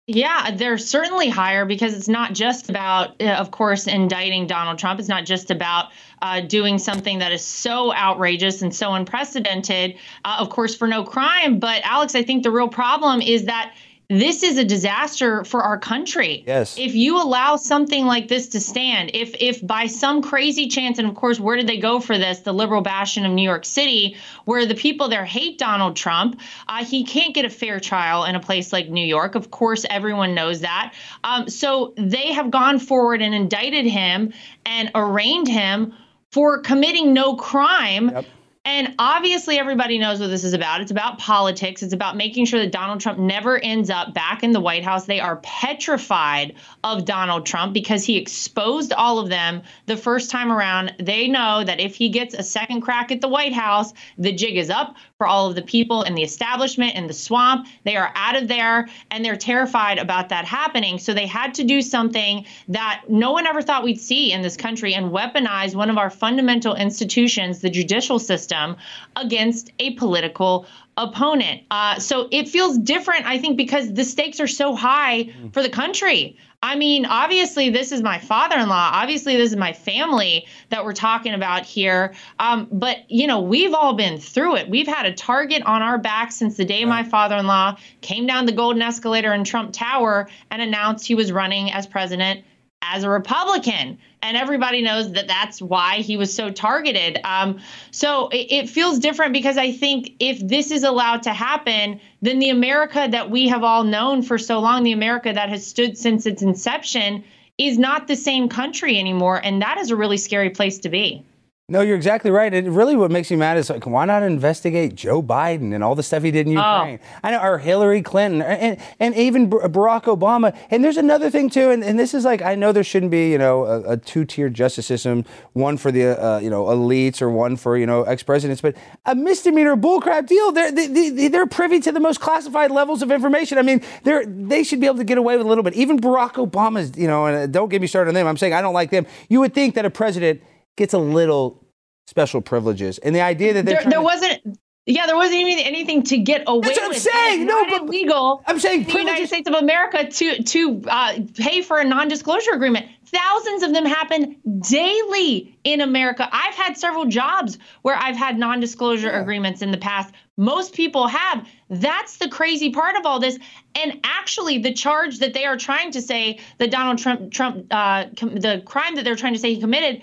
Yeah, they're certainly higher because it's not just about, uh, of course, indicting Donald Trump. It's not just about uh, doing something that is so outrageous and so unprecedented, uh, of course, for no crime. But, Alex, I think the real problem is that this is a disaster for our country. Yes. If you allow something like this to stand, if if by some crazy chance, and of course, where did they go for this? The liberal bastion of New York City, where the people there hate Donald Trump. Uh, he can't get a fair trial in a place like New York. Of course, everyone knows that. Um, so they have gone forward and indicted him and arraigned him for committing no crime. And obviously, everybody knows what this is about. It's about politics. It's about making sure that Donald Trump never ends up back in the White House. They are petrified of Donald Trump because he exposed all of them the first time around. They know that if he gets a second crack at the White House, the jig is up for all of the people in the establishment in the swamp. They are out of there and they're terrified about that happening. So they had to do something that no one ever thought we'd see in this country and weaponize one of our fundamental institutions, the judicial system, against a political opponent. Uh, so it feels different, I think, because the stakes are so high for the country. I mean, obviously, this is my father in law. Obviously, this is my family that we're talking about here. Um, but, you know, we've all been through it. We've had a target on our back since the day my father in law came down the golden escalator in Trump Tower and announced he was running as president as a Republican. And everybody knows that that's why he was so targeted. Um, so it, it feels different because I think if this is allowed to happen, then the America that we have all known for so long, the America that has stood since its inception, is not the same country anymore. And that is a really scary place to be. No, you're exactly right. And really, what makes me mad is like, why not investigate Joe Biden and all the stuff he did in Oh. Ukraine? I know, or Hillary Clinton, and and even Barack Obama. And there's another thing too, and, and this is like, I know there shouldn't be, you know, a, a two-tier justice system, one for the, uh, you know, elites or one for, you know, ex-presidents, but a misdemeanor bullcrap deal. They're they, they, they're privy to the most classified levels of information. I mean, they're they should be able to get away with a little bit. Even Barack Obama's, you know, and uh, don't get me started on them. I'm saying I don't like them. You would think that a president gets a little special privileges, and the idea that they're There, there to- wasn't. Yeah, there wasn't even anything to get away That's what I'm with. saying. No, but- illegal. I'm saying in the United States of America to to uh, pay for a non-disclosure agreement. Thousands of them happen daily in America. I've had several jobs where I've had non-disclosure agreements in the past. Most people have. That's the crazy part of all this. And actually, the charge that they are trying to say that Donald Trump, Trump, uh, com- the crime that they're trying to say he committed,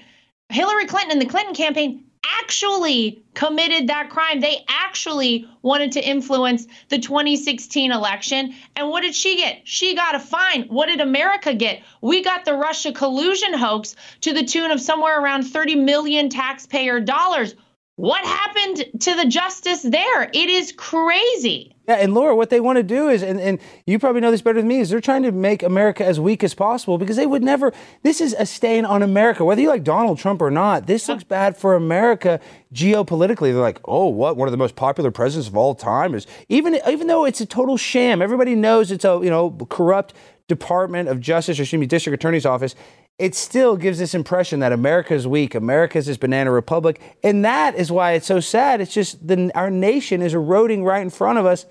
Hillary Clinton and the Clinton campaign actually committed that crime. They actually wanted to influence the 2016 election. And what did she get? She got a fine. What did America get? We got the Russia collusion hoax to the tune of somewhere around 30 million taxpayer dollars. What happened to the justice there? It is crazy. Yeah, and Lara, what they want to do is, and, and you probably know this better than me, is they're trying to make America as weak as possible because they would never. This is a stain on America, whether you like Donald Trump or not. This looks bad for America geopolitically. They're like, oh, what? One of the most popular presidents of all time is even even though it's a total sham. Everybody knows it's a you know corrupt Department of Justice or excuse me, District Attorney's Office it still gives this impression that America is weak, America is this banana republic, and that is why it's so sad. It's just the, our nation is eroding right in front of us.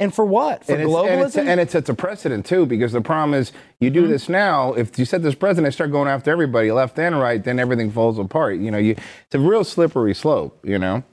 And for what? For and it's, globalism? And, it's, and it sets a precedent too, because the problem is you do mm-hmm. this now. If you set this precedent, start going after everybody, left and right, then everything falls apart. You know, you, it's a real slippery slope. You know.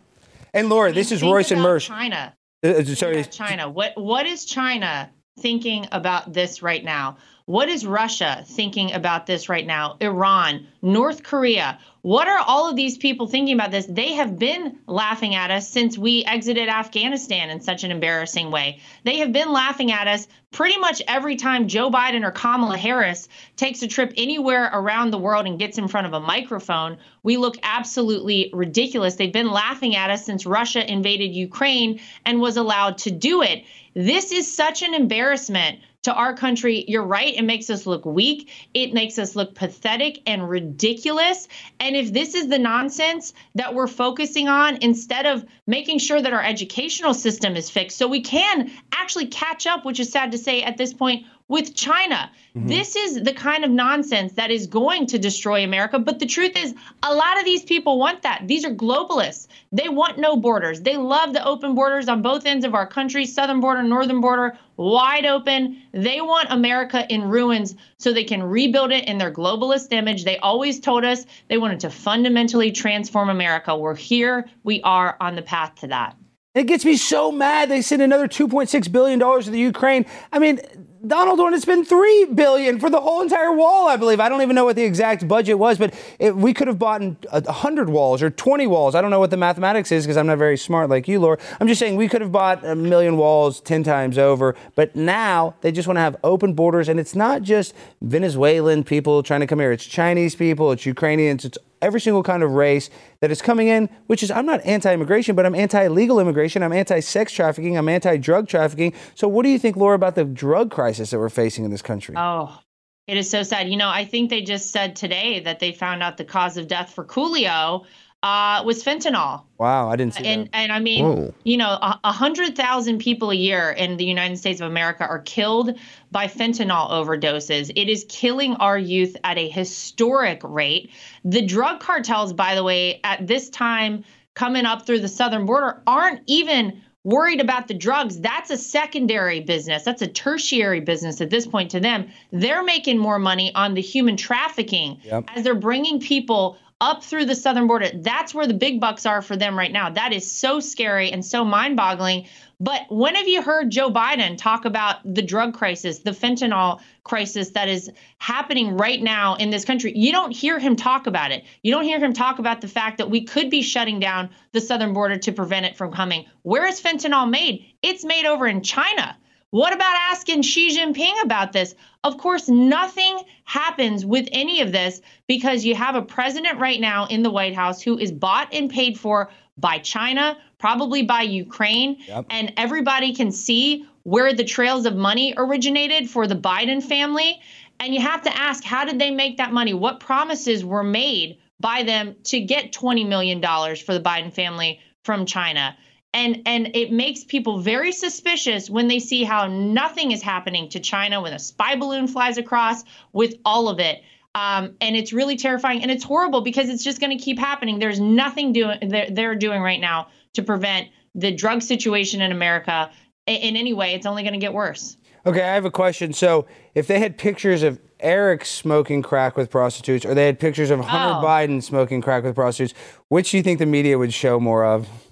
And Lara, this is Royce and Mersh. China. Uh, uh sorry, China. What What is China thinking about this right now? What is Russia thinking about this right now? Iran, North Korea. What are all of these people thinking about this? They have been laughing at us since we exited Afghanistan in such an embarrassing way. They have been laughing at us pretty much every time Joe Biden or Kamala Harris takes a trip anywhere around the world and gets in front of a microphone. We look absolutely ridiculous. They've been laughing at us since Russia invaded Ukraine and was allowed to do it. This is such an embarrassment to our country. You're right. It makes us look weak. It makes us look pathetic and ridiculous. And if this is the nonsense that we're focusing on, instead of making sure that our educational system is fixed so we can actually catch up, which is sad to say at this point, with China. Mm-hmm. This is the kind of nonsense that is going to destroy America. But the truth is, a lot of these people want that. These are globalists. They want no borders. They love the open borders on both ends of our country, southern border, northern border, wide open. They want America in ruins so they can rebuild it in their globalist image. They always told us they wanted to fundamentally transform America. We're here. We are on the path to that. It gets me so mad. They sent another 2.6 billion dollars to the Ukraine. I mean, Donald wanted to spend three billion for the whole entire wall. I believe. I don't even know what the exact budget was, but it, we could have bought hundred walls or 20 walls. I don't know what the mathematics is because I'm not very smart like you, Lara. I'm just saying we could have bought a million walls 10 times over. But now they just want to have open borders, and it's not just Venezuelan people trying to come here. It's Chinese people. It's Ukrainians. It's every single kind of race that is coming in, which is, I'm not anti immigration, but I'm anti legal immigration. I'm anti sex trafficking. I'm anti drug trafficking. So, what do you think, Lara, about the drug crisis that we're facing in this country? Oh, it is so sad. You know, I think they just said today that they found out the cause of death for Coolio uh, was fentanyl. Wow, I didn't see and, that. And I mean, Whoa. you know, a, a hundred thousand people a year in the United States of America are killed by fentanyl overdoses. It is killing our youth at a historic rate. The drug cartels, by the way, at this time coming up through the southern border, aren't even worried about the drugs. That's a secondary business. That's a tertiary business at this point to them. They're making more money on the human trafficking yep. as they're bringing people up through the southern border. That's where the big bucks are for them right now. That is so scary and so mind boggling. But when have you heard Joe Biden talk about the drug crisis, the fentanyl crisis that is happening right now in this country? You don't hear him talk about it. You don't hear him talk about the fact that we could be shutting down the southern border to prevent it from coming. Where is fentanyl made? It's made over in China. What about asking Xi Jinping about this? Of course, nothing happens with any of this because you have a president right now in the White House who is bought and paid for by China, probably by Ukraine, yep. and everybody can see where the trails of money originated for the Biden family. And you have to ask, how did they make that money? What promises were made by them to get $20 million for the Biden family from China? and and it makes people very suspicious when they see how nothing is happening to China when a spy balloon flies across with all of it. Um, and it's really terrifying and it's horrible because it's just going to keep happening. There's nothing doing they're, they're doing right now to prevent the drug situation in America in, in any way. It's only going to get worse. Okay, I have a question. So, if they had pictures of Eric smoking crack with prostitutes, or they had pictures of Hunter oh. Biden smoking crack with prostitutes, which do you think the media would show more of? [laughs]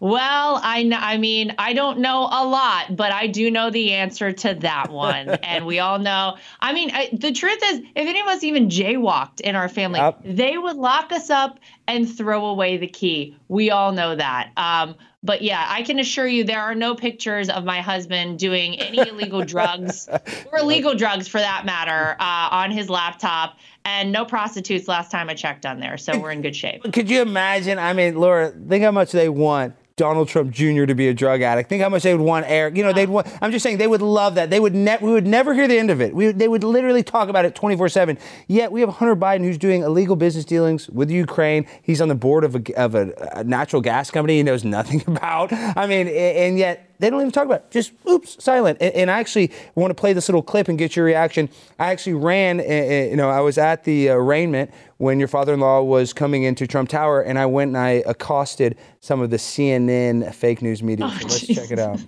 Well, I kn- I mean, I don't know a lot, but I do know the answer to that one. [laughs] and we all know. I mean, I, the truth is, if any of us even jaywalked in our family, Yep. they would lock us up and throw away the key. We all know that. Um, but yeah, I can assure you there are no pictures of my husband doing any illegal drugs [laughs] or illegal drugs for that matter uh, on his laptop, and no prostitutes last time I checked on there. So we're in good shape. Could you imagine? I mean, Lara, think how much they want Donald Trump Jr. to be a drug addict. Think how much they would want Eric. You know, they'd want. I'm just saying they would love that. They would. Ne- we would never hear the end of it. We, they would literally talk about it 24/7. Yet we have Hunter Biden who's doing illegal business dealings with Ukraine. He's on the board of a, of a, a natural gas company he knows nothing [laughs] about. I mean, and yet they don't even talk about it. Just oops, silent. And, and I actually want to play this little clip and get your reaction. I actually ran. uh, uh, You know, I was at the arraignment when your father-in-law was coming into Trump Tower, and I went and I accosted some of the CNN fake news media. so let's check it out.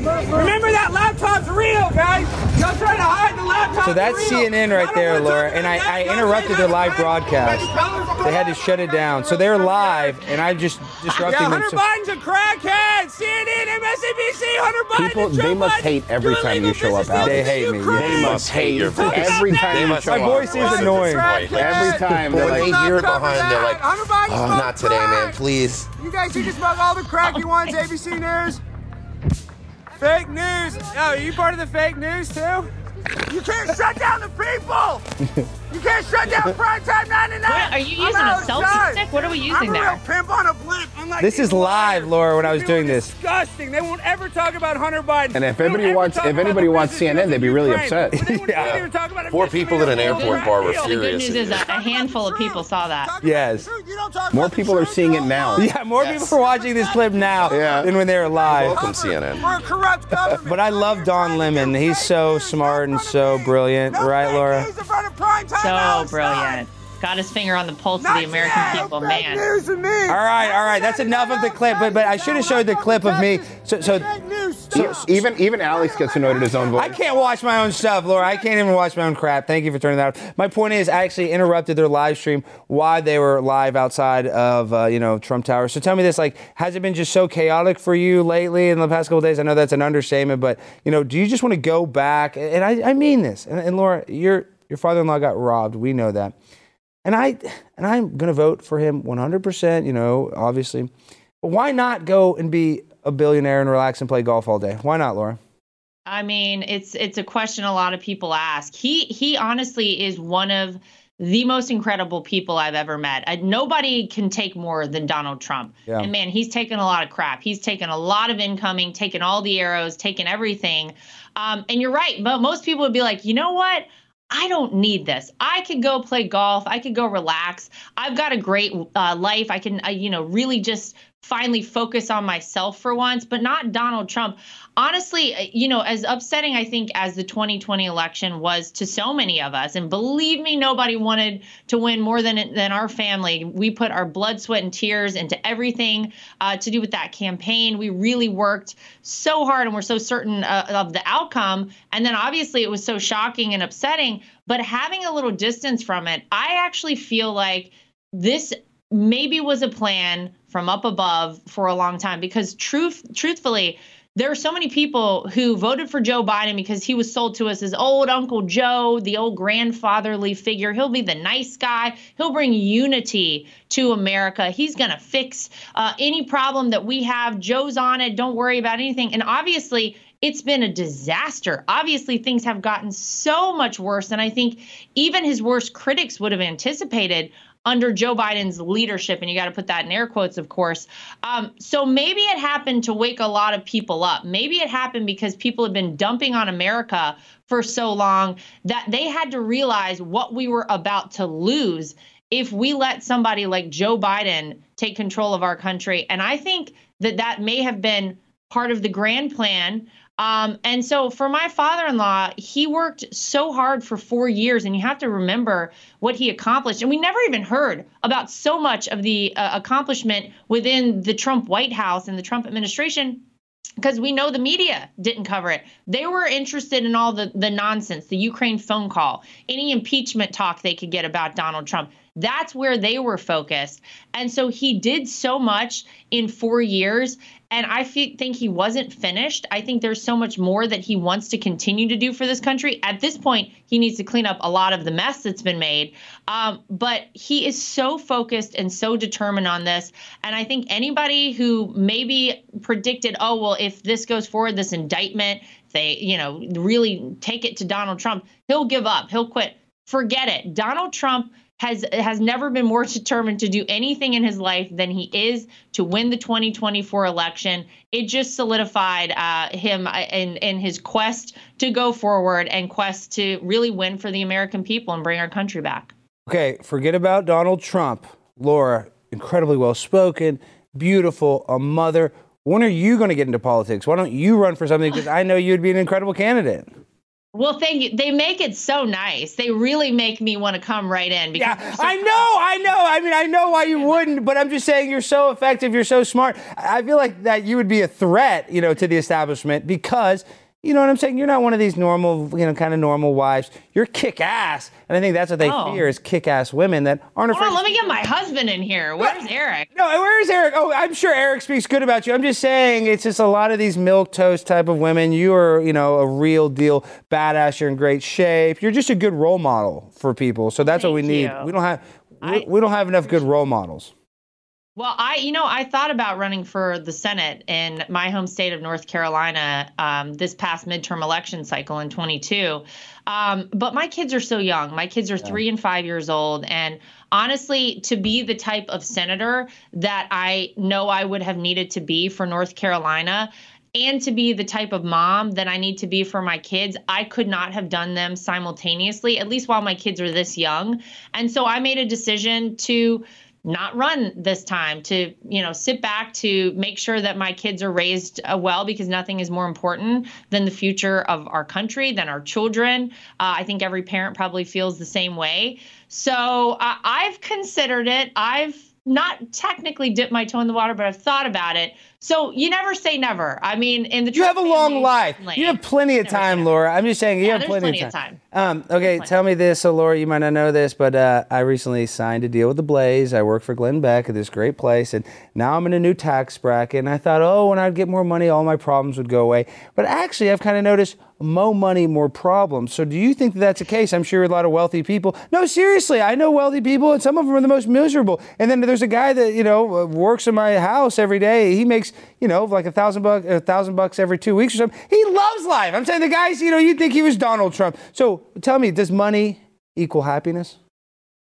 Remember that laptop's real, guys. Y'all trying to hide the laptop. So that's CNN right there, Lara, and I, I interrupted their live broadcast. They had to shut it down. So they're live, and I'm just disrupting Yeah, them. Hunter Biden's a crackhead. CNN, MSNBC, Hunter Biden. People, and they must Biden. hate every You're time you show up, business Alex. They hate me, yeah. They must hate your voice. every time They you must show My voice is annoying. Every time they're When like, they hear behind, they're like, Hunter Biden oh, smoked not today, man, please. You guys think you smoke all the crack you want, ABC News? Fake news. Oh, are you part of the fake news too? You can't shut down the people. [laughs] You can't shut down primetime 99. What, are you I'm using a selfie stick? What are we using I'm a there? pimp on a blimp. unlike This is live, liars. Lara, when I was doing are this. Disgusting. They won't ever talk about Hunter Biden. And if anybody wants- if anybody wants CNN, they'd be with really upset. They [laughs] Yeah. even talk about Four people at an airport bar were deal. The good furious. news is a, a handful of people saw that. Yes. the truth. You don't talk More people are seeing it now. Yeah, more people are watching this clip now Yeah. than when they were live. Welcome, CNN. We're a corrupt government. But I love Don Lemon. He's so smart and so brilliant, right, Lara? So brilliant. Got his finger on the pulse of the American people, man. News to me. All right, all right. That's enough of the clip. But but I should have showed the clip of me. So so Fake. So even even Alex gets annoyed at his own voice. I can't watch my own stuff, Lara. I can't even watch my own crap. Thank you for turning that off. My point is, I actually interrupted their live stream while they were live outside of, uh, you know, Trump Tower. So tell me this: like, has it been just so chaotic for you lately in the past couple days? I know that's an understatement, but you know, do you just want to go back? And I, I mean this. And, and Lara, your your father-in-law got robbed. We know that. And I and I'm gonna vote for him 100%. You know, obviously. But why not go and be a billionaire and relax and play golf all day? Why not, Lara? I mean, it's it's a question a lot of people ask. He he honestly is one of the most incredible people I've ever met. Uh, nobody can take more than Donald Trump. Yeah. And man, he's taken a lot of crap. He's taken a lot of incoming, taken all the arrows, taken everything. Um, and you're right, but most people would be like, you know what? I don't need this. I could go play golf. I could go relax. I've got a great uh, life. I can, uh, you know, really just finally focus on myself for once, but not Donald Trump. Honestly, uh, you know, as upsetting I think as the 2020 election was to so many of us, and believe me, nobody wanted to win more than than our family. We put our blood, sweat, and tears into everything uh, to do with that campaign. We really worked so hard, and we're so certain uh, of the outcome. And then obviously, it was so shocking and upsetting. But having a little distance from it, I actually feel like this maybe was a plan from up above for a long time because truth truthfully there are so many people who voted for Joe Biden because he was sold to us as old Uncle Joe, the old grandfatherly figure. He'll be the nice guy. He'll bring unity to America. He's going to fix uh, any problem that we have. Joe's on it. Don't worry about anything. And obviously, it's been a disaster. Obviously, things have gotten so much worse than I think even his worst critics would have anticipated under Joe Biden's leadership, and you got to put that in air quotes, of course. Um, so maybe it happened to wake a lot of people up. Maybe it happened because people have been dumping on America for so long that they had to realize what we were about to lose if we let somebody like Joe Biden take control of our country. And I think that that may have been part of the grand plan. Um, and so for my father in law, he worked so hard for four years, and you have to remember what he accomplished. And we never even heard about so much of the uh, accomplishment within the Trump White House and the Trump administration because we know the media didn't cover it. They were interested in all the, the nonsense, the Ukraine phone call, any impeachment talk they could get about Donald Trump. That's where they were focused. And so he did so much in four years. And I think he wasn't finished. I think there's so much more that he wants to continue to do for this country. At this point, he needs to clean up a lot of the mess that's been made. Um, but he is so focused and so determined on this. And I think anybody who maybe predicted, oh, well, if this goes forward, this indictment, they, you know, really take it to Donald Trump, he'll give up, he'll quit. Forget it. Donald Trump has has never been more [laughs] determined to do anything in his life than he is to win the 2024 election. It just solidified uh, him in in his quest to go forward and quest to really win for the American people and bring our country back. Okay, forget about Donald Trump. Lara, incredibly well spoken, beautiful, a mother. When are you going to get into politics? Why don't you run for something? Because I know you'd be an incredible candidate. Well, thank you. They make it so nice. They really make me want to come right in. Because yeah, so I know, I know. I mean, I know why you wouldn't, but I'm just saying you're so effective, you're so smart. I feel like that you would be a threat, you know, to the establishment because you know what I'm saying? You're not one of these normal, you know, kind of normal wives. You're kick ass. And I think that's what they Oh. fear is kick ass women that aren't Hold afraid. on, let me get my husband in here. Where's Eric? no, where's Eric? Oh, I'm sure Eric speaks good about you. I'm just saying it's just a lot of these milk toast type of women. You are, you know, a real deal badass. You're in great shape. You're just a good role model for people. So that's what we need. you. We don't have we, I- we don't have enough good role models. Well, I, you know, I thought about running for the Senate in my home state of North Carolina um, this past midterm election cycle in 22. Um, but my kids are so young. My kids are three and five years old. And honestly, to be the type of senator that I know I would have needed to be for North Carolina, and to be the type of mom that I need to be for my kids, I could not have done them simultaneously, at least while my kids are this young. And so I made a decision to not run this time to you know sit back to make sure that my kids are raised uh, well because nothing is more important than the future of our country than our children. Uh, i think every parent probably feels the same way. So uh, i've considered it. I've not technically dipped my toe in the water but i've thought about it so you never say never i mean in the You have a long life. lane, You have plenty of time. Lara. I'm just saying you Yeah, have plenty, plenty of of time. time. Um, okay, tell me this. So, Lara, you might not know this, but uh, I recently signed a deal with the Blaze. I work for Glenn Beck at this great place, and now I'm in a new tax bracket. And I thought, oh, when I'd get more money, all my problems would go away. But actually, I've kind of noticed more money, more problems. So, do you think that that's the case? I'm sure a lot of wealthy people. No, seriously, I know wealthy people, and some of them are the most miserable. And then there's a guy that you know uh, works in my house every day. He makes you know like a thousand bucks, a thousand bucks every two weeks or something. He loves life. I'm saying the guys, you know, you'd think he was Donald Trump. So, tell me, does money equal happiness?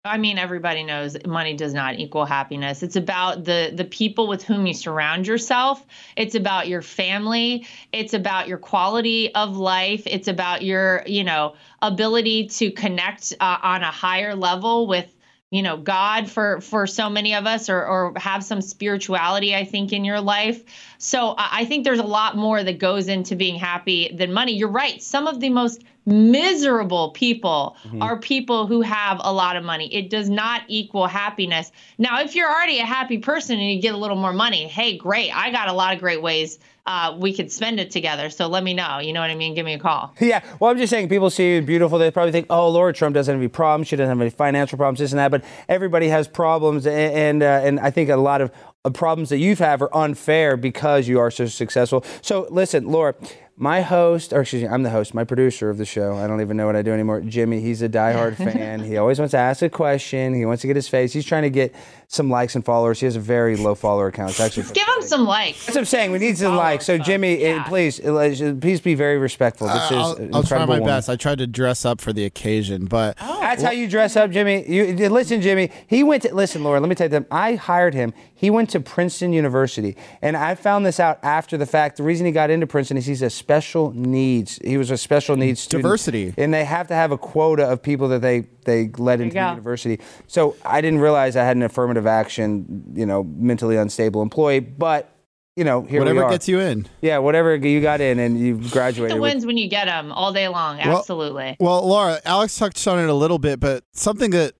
I mean, everybody knows money does not equal happiness. It's about the the people with whom you surround yourself. It's about your family. It's about your quality of life. It's about your, you know, ability to connect uh, on a higher level with you know god for for so many of us or or have some spirituality i think in your life so i I think there's a lot more that goes into being happy than money you're right some of the most miserable people are people who have a lot of money it does not equal happiness now if you're already a happy person and you get a little more money hey great i got a lot of great ways uh, we could spend it together so let me know you know what i mean give me a call [laughs] Yeah, well, I'm just saying, people see you beautiful. They probably think, oh, Lara Trump doesn't have any problems. She doesn't have any financial problems, this and that. But everybody has problems, a- and uh, and I think a lot of uh, problems that you've have are unfair because you are so successful. So listen, Lara. My host, or excuse me, I'm the host, my producer of the show. I don't even know what I do anymore. Jimmy, he's a diehard [laughs] fan. He always wants to ask a question. He wants to get his face. He's trying to get some likes and followers. He has a very low follower account. It's actually give him some likes That's what I'm saying. We need some likes. So, Jimmy, eh, please, please be very respectful. This is I'll, an I'll try my woman. best. I tried to dress up for the occasion, but That's how you dress up, Jimmy. You listen, Jimmy. He went to listen, Lara. Let me tell you them. I hired him. He went to Princeton University, and I found this out after the fact. The reason he got into Princeton is he's a special needs. He was a special mm-hmm. needs student. Diversity. and they have to have a quota of people that they they let into the university. So I didn't realize I had an affirmative action, you know, mentally unstable employee, but. You know, here we are. whatever gets you in. Yeah, whatever you got in and you graduated. the with- wins when you get them all day long Well- absolutely Well, Lara, Alex touched on it a little bit, but something that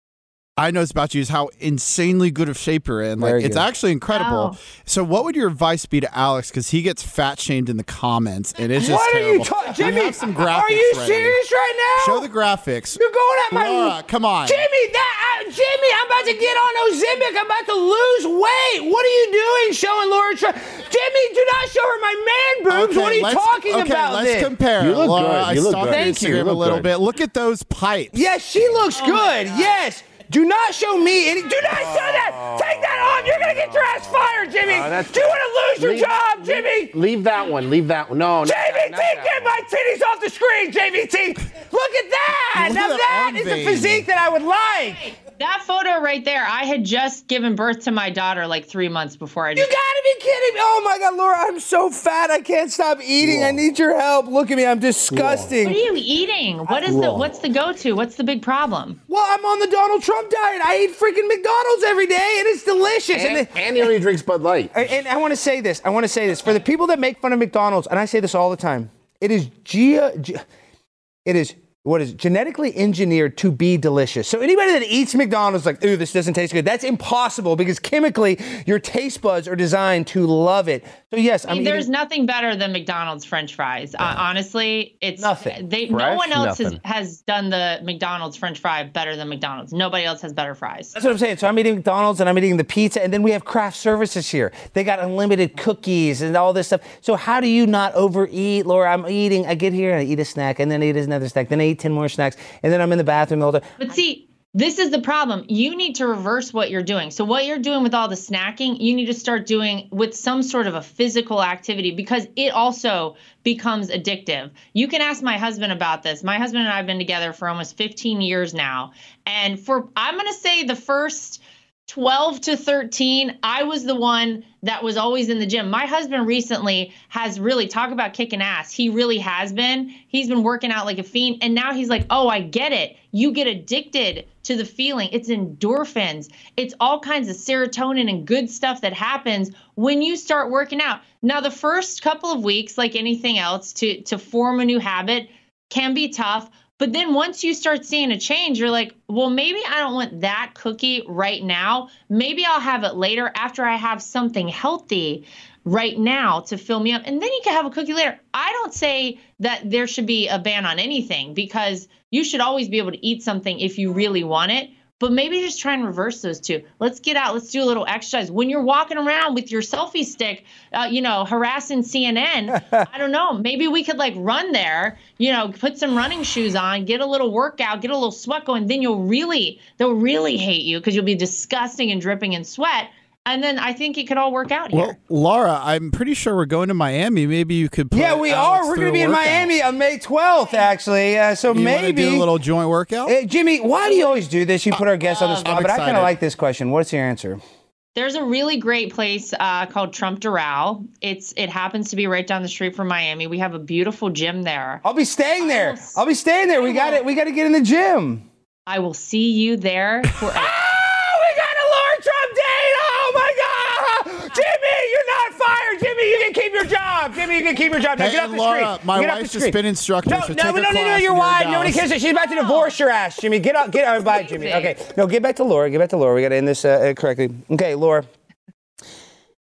I know noticed about you is how insanely good of shape you're in. Like Very it's good. actually incredible. Wow. So, what would your advice be to Alex? Because he gets fat shamed in the comments, and it's just What are you talking, We Jimmy? have some graphics Are you ready. serious right now? Show the graphics. You're going at my Lara, come on. Jimmy, that I, Jimmy, I'm about to get on Ozempic. I'm about to lose weight. What are you doing showing Lara Trump? Jimmy, do not show her my man boobs. Okay, what are you let's- talking okay, about let's this? compare. You look Lara, good. I look good. Thank you. Instagram You a little good. bit. Look at those pipes. Yes, she looks oh good. Yes. Do not show me any. Do not show that. Take that off. You're gonna get your ass fired, Jimmy. Oh, that's- do you want to lose your Leave- job, Jimmy? Leave that one. Leave that one. No, not JVT, not that get my titties off the screen, JVT. Look at that. Look now at that that a physique that I would like. That photo right there, I had just given birth to my daughter like three months before I You gotta be kidding me. Oh my God, Lara, I'm so fat. I can't stop eating. I need your help. Look at me. I'm disgusting. What are you eating? What is the what's the go-to? What's the big problem? Well, I'm on the Donald Trump diet. I eat freaking McDonald's every day, and it's delicious. And, And, and he only drinks Bud Light. and, and I want to say this. I want to say this for the people that make fun of McDonald's, and I say this all the time. It is gia, ge- it is what is it? genetically engineered to be delicious. So anybody that eats McDonald's like, ooh, this doesn't taste good. That's impossible because chemically your taste buds are designed to love it. So yes, I I'm mean, there's eating, nothing better than McDonald's French fries. Uh, honestly, it's Nothing. They, no one else has, Nothing. has done the McDonald's French fry better than McDonald's. Nobody else has better fries. That's what I'm saying. So I'm eating McDonald's and I'm eating the pizza, and then we have craft services here. They got unlimited cookies and all this stuff. So how do you not overeat, Lara? I'm eating. I get here and I eat a snack, and then I eat another snack, then I eat ten more snacks, and then I'm in the bathroom all the time. But see, this is the problem. You need to reverse what you're doing. So what you're doing with all the snacking, you need to start doing with some sort of a physical activity because it also becomes addictive. You can ask my husband about this. My husband and I have been together for almost 15 years now. And for I'm going to say the first 12 to 13, I was the one that was always in the gym. My husband recently has really talk about kicking ass. He really has been. He's been working out like a fiend and now he's like, "Oh, I get it. You get addicted to the feeling. It's endorphins. It's all kinds of serotonin and good stuff that happens when you start working out." Now, the first couple of weeks, like anything else, to to form a new habit can be tough. But then once you start seeing a change, you're like, well, maybe I don't want that cookie right now. Maybe I'll have it later after I have something healthy right now to fill me up. And then you can have a cookie later. I don't say that there should be a ban on anything because you should always be able to eat something if you really want it. But maybe just try and reverse those two. Let's get out. Let's do a little exercise. When you're walking around with your selfie stick, uh, you know, harassing CNN, [laughs] I don't know. Maybe we could like run there, you know, put some running shoes on, get a little workout, get a little sweat going. Then you'll really, they'll really hate you because you'll be disgusting and dripping in sweat. And then I think it could all work out here. Well, Lara, I'm pretty sure we're going to Miami. Maybe you could. Put Yeah, we Alex are. We're going to be in. Miami on May 12th, actually. Uh, so You maybe do a little joint workout. Uh, Jimmy, why do you always do this? You put our guests on the I'm spot, but I kind of like this question. What's your answer? There's a really great place uh, called Trump Doral. It's it happens to be right down the street from Miami. We have a beautiful gym there. I'll be staying there. will- I'll be staying there. We got it. We got to get in the gym. I will see you there for. [laughs] Oh, we got a Lara Trump date! Oh my God, Jimmy, you're not fired. Jimmy, you can keep your job. Jimmy, you can keep your job. Now Hey, get off the Lara, screen. my get off wife's the a screen. spin instructor, No, so no, take no, her no, no, no, class you're when you're in wide. Nobody Dallas. cares. She's about to divorce your ass, Jimmy. Get up, get out. Bye, Jimmy. Okay, no, get back to Lara. Get back to Lara. We got to end this uh, uh, correctly. Okay, Lara.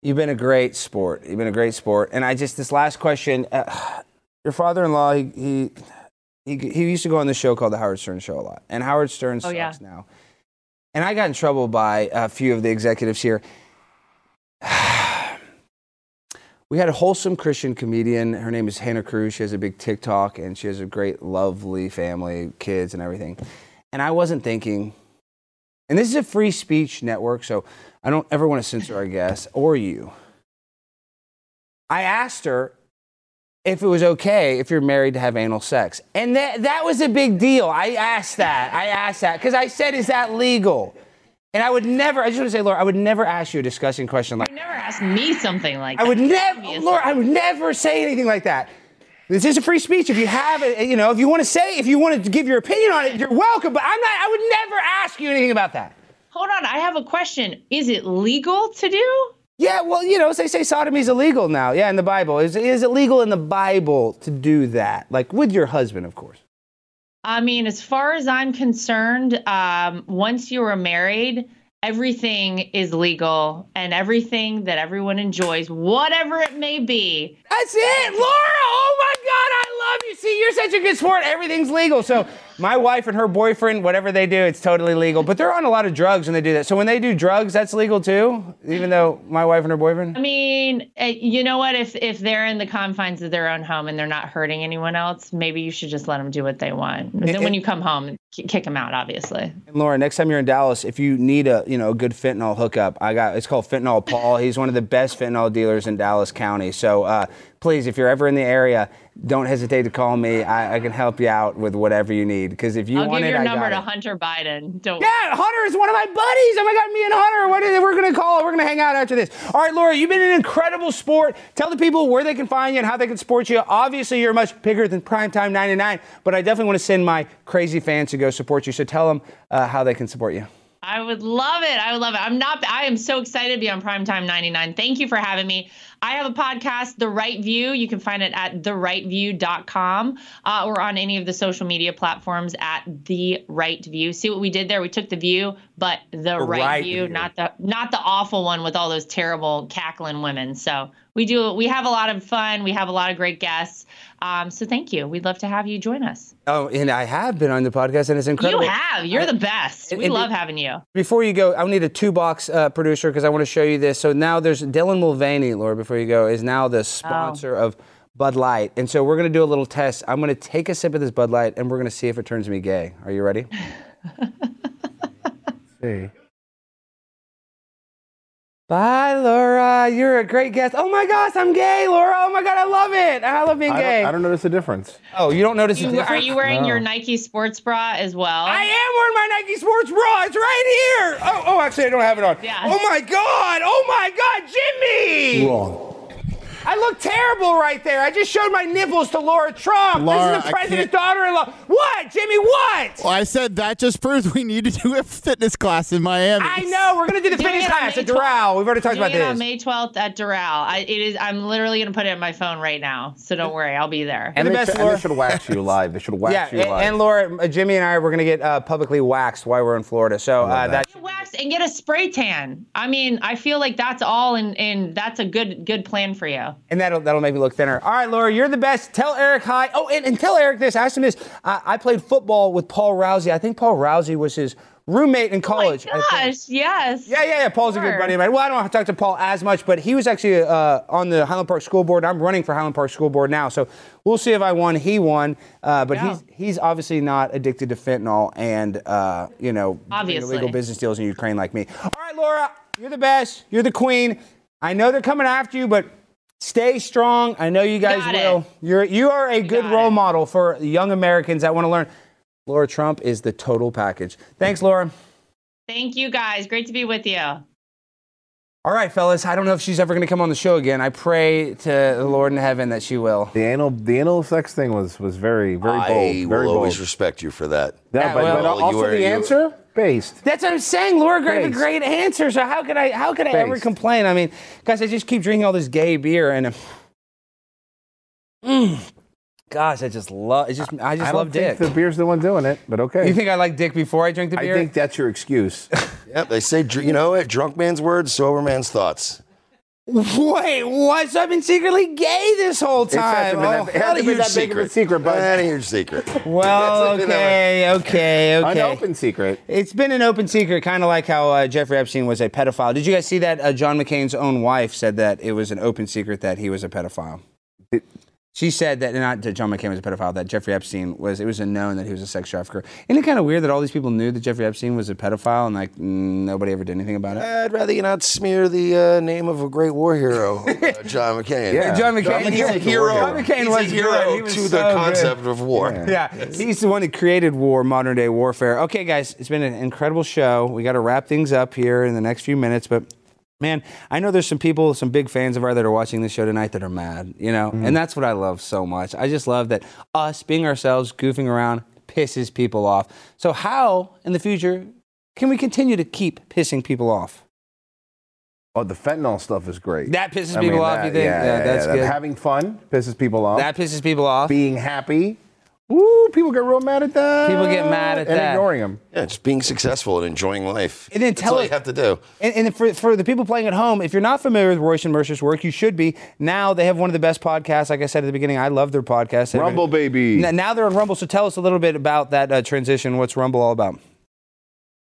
You've been a great sport. You've been a great sport. And I just this last question. Uh, [sighs] your father-in-law, he, he he he used to go on the show called the Howard Stern Show a lot, and Howard Stern Oh, sucks yeah. now. And I got in trouble by a few of the executives here. We had a wholesome Christian comedian. Her name is Hannah Cruz. She has a big TikTok, and she has a great, lovely family, kids, and everything. And I wasn't thinking. And this is a free speech network, so I don't ever want to censor our guests or you. I asked her if it was okay if you're married to have anal sex. And that, that was a big deal. I asked that. I asked that because I said, is that legal? And I would never, I just want to say, Lara, I would never ask you a disgusting question like You never ask me something like I that. would never, obviously. Lara, I would never say anything like that. This is a free speech. If you have it, you know, if you want to say, if you want to give your opinion on it, you're welcome. But I'm not, I would never ask you anything about that. Hold on, I have a question. Is it legal to do? Yeah, well, you know, they say sodomy is illegal now. Yeah, in the Bible. Is, is it legal in the Bible to do that? Like with your husband, of course. I mean, as far as I'm concerned, um, once you are married, everything is legal and everything that everyone enjoys, whatever it may be. That's it, Lara. Oh my God, I love you. See, you're such a good sport. Everything's legal. So My wife and her boyfriend, whatever they do, it's totally legal. But they're on a lot of drugs when they do that. So when they do drugs, that's legal too, even though my wife and her boyfriend. I mean, uh, you know what? If if they're in the confines of their own home and they're not hurting anyone else, maybe you should just let them do what they want. But then when you come home, kick them out, obviously. And Lara, next time you're in Dallas, if you need a you know a good fentanyl hookup, I got it's called Fentanyl Paul. He's one of the best fentanyl dealers in Dallas County. So uh, please, if you're ever in the area, don't hesitate to call me. I, I can help you out with whatever you need. Because if you I'll want give it, your I number to it. Hunter Biden. Don't. Yeah, Hunter is one of my buddies. Oh my God, me and Hunter. What is it? We're gonna call. We're gonna hang out after this. All right, Lara, you've been an incredible sport. Tell the people where they can find you and how they can support you. Obviously, you're much bigger than Primetime 99, but I definitely want to send my crazy fans to go support you. So tell them uh, how they can support you. I would love it. I would love it. I'm not. I am so excited to be on Primetime 99. Thank you for having me. I have a podcast, The Right View. You can find it at therightsview.com uh, or on any of the social media platforms at The Right View. See what we did there? We took the view, but the, right, right view, view. not the not the awful one with all those terrible cackling women. So we do. We have a lot of fun. We have a lot of great guests. Um, so thank you. We'd love to have you join us. Oh, and I have been on the podcast, and it's incredible. You have. You're the best. And- We and love it- having you. Before you go, I need a two box uh, producer because I want to show you this. So now there's Dylan Mulvaney, Lara, before you go, is now the sponsor of Bud Light. And so we're going to do a little test. I'm going to take a sip of this Bud Light and we're going to see if it turns me gay. Are you ready? [laughs] See. Bye, Lara. You're a great guest. Oh my gosh, I'm gay, Lara. Oh my God, I love it. I love being I gay. don't, I don't notice a difference. oh, you don't notice a You, difference? are you wearing No. your Nike sports bra as well? I am wearing my Nike sports bra. It's right here. Oh, oh, actually, I don't have it on. Yeah. Oh my God. Oh my God, Jimmy. Wrong. I look terrible right there. I just showed my nipples to Lara Trump. Lara, this is the president's daughter-in-law. What, Jimmy? What? Well, I said that just proves we need to do a fitness class in Miami. I know. We're gonna do the Doing fitness class at Doral. We've already talked Doing about it on. May 12th at Doral. I, it is. I'm literally gonna put it in my phone right now. So don't worry, I'll be there. And And, the they, best, should, and Lara- they should wax you live. They should wax yeah, you and, live. and Lara, uh, Jimmy, and I we're gonna get uh, publicly waxed while we're in Florida. So uh, that. that. Get wax and get a spray tan. I mean, I feel like that's all, and and that's a good good plan for you. And that'll that'll make me look thinner. All right, Lara, you're the best. Tell Eric hi. Oh, and, and tell Eric this. Ask him this. I, I played football with Paul Rousey. I think Paul Rousey was his roommate in college. Oh my gosh, yes. Yeah, yeah, yeah. Paul's a good buddy of mine. Well, I don't talk to Paul as much, but he was actually uh, on the Highland Park School Board. I'm running for Highland Park School Board now, so we'll see if I won. He won, uh, but Yeah. he's he's obviously not addicted to fentanyl and uh, you know Obviously. illegal business deals in Ukraine like me. All right, Lara, you're the best. You're the queen. I know they're coming after you, but stay strong. I know you guys got it. will. You're you are a good got role it. model for young Americans that want to learn. Lara Trump is the total package. Thanks, Lara. Thank you guys. Great to be with you. All right, fellas. I don't know if she's ever going to come on the show again. I pray to the Lord in heaven that she will. the anal, the anal sex thing was was very, very I bold. Very will always bold. respect you for that. Yeah, Yeah, but, well- but Well, you also are- the you- answer based. That's what I'm saying. Lara gave a great answer. So how could I? How could I ever complain? I mean, guys, I just keep drinking all this gay beer and. Mm, gosh, I just love. It's just I just I love don't think dick. the beer's the one doing it, but okay. you think I like dick before I drink the beer? I think that's your excuse. [laughs] Yep, they say, you know what? Drunk man's words, sober man's thoughts. Wait, what? So I've been secretly gay this whole time. that- Oh, hasn't been that big of a secret, but That ain't your secret. [laughs] well, It's that okay, okay, an okay. open secret. It's been an open secret, kind of like how uh, Jeffrey Epstein was a pedophile. Did you guys see that? Uh, John McCain's own wife said that it was an open secret that he was a pedophile. She said that not that John McCain was a pedophile, that Jeffrey Epstein was. It was a known that he was a sex trafficker. Isn't it kind of weird that all these people knew that Jeffrey Epstein was a pedophile and like nobody ever did anything about it? I'd rather you not smear the uh, name of a great war hero, [laughs] uh, John McCain. Yeah. John McCain, John McCain's a hero. John McCain He's was a hero good. He was to so the good. concept of war. Yeah, he's the one that created war, modern day warfare. Okay, guys, it's been an incredible show. We got to wrap things up here in the next few minutes, but man, I know there's some people, some big fans of ours that are watching this show tonight that are mad, you know, and mm. that's what I love so much. I just love that us being ourselves, goofing around, pisses people off. So, how in the future can we continue to keep pissing people off? Oh, the fentanyl stuff is great. That pisses I people mean, off, that- you think? Yeah, Yeah, yeah, that's yeah. good. Having fun pisses people off. That pisses people off. Being happy Ooh, people get real mad at that. People get mad at and that. ignoring them. Yeah, just being successful and enjoying life. And then That's tell all us- you have to do. And, and for, for the people playing at home, if you're not familiar with Royce and Mersh's work, you should be. Now they have one of the best podcasts. Like I said at the beginning, I love their podcast. They've been- Rumble, baby. N- Now they're on Rumble, so tell us a little bit about that uh, transition. What's Rumble all about?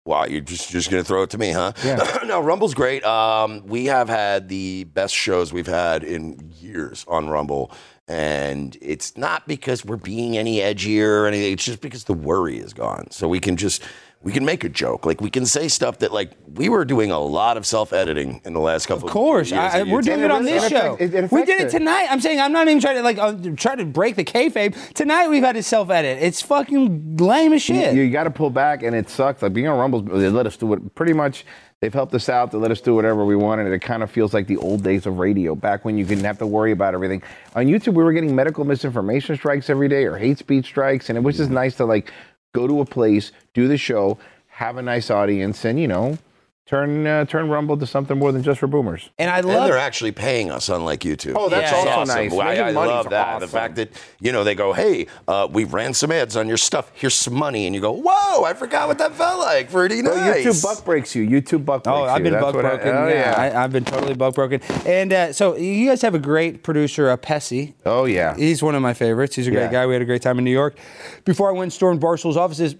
Wow, you're just just gonna throw it to me, huh? Yeah. [clears throat] no, Rumble's great. Um, we have had the best shows we've had in years on Rumble, and it's not because we're being any edgier or anything. It's just because the worry is gone, so we can just we can make a joke. Like we can say stuff that like we were doing a lot of self editing in the last couple. Of course, years I, I- we're doing it on this show. it- it we did it it. tonight. I'm saying I'm not even trying to like uh, try to break the kayfabe. Tonight we've had to self edit. It's fucking lame as shit. You, got to pull back, and it sucks. Like being on Rumbles, they let us do it. Pretty much, they've helped us out. They let us do whatever we wanted. It kind of feels like the old days of radio, back when you didn't have to worry about everything. On YouTube, we were getting medical misinformation strikes every day or hate speech strikes, and it was just nice to like go to a place, do the show, have a nice audience, and you know, turn uh, turn Rumble to something more than just for boomers. and I And love they're actually paying us, unlike YouTube. Oh, that's Yeah, also awesome. nice. I, Making I money's love that. The awesome. fact that you know they go, "Hey, uh, we ran some ads on your stuff. Here's some money," and you go, "Whoa, I forgot what that felt like. Pretty Well, nice." YouTube buck breaks you. YouTube buck breaks Oh, you. I've been That's buck what I- broken. oh, yeah, I, I've been totally buck broken. And uh, so you guys have a great producer, uh, Pessy. oh yeah. He's one of my favorites. He's a great Yeah. guy. We had a great time in New York. Before I went and stormed Barstool's offices,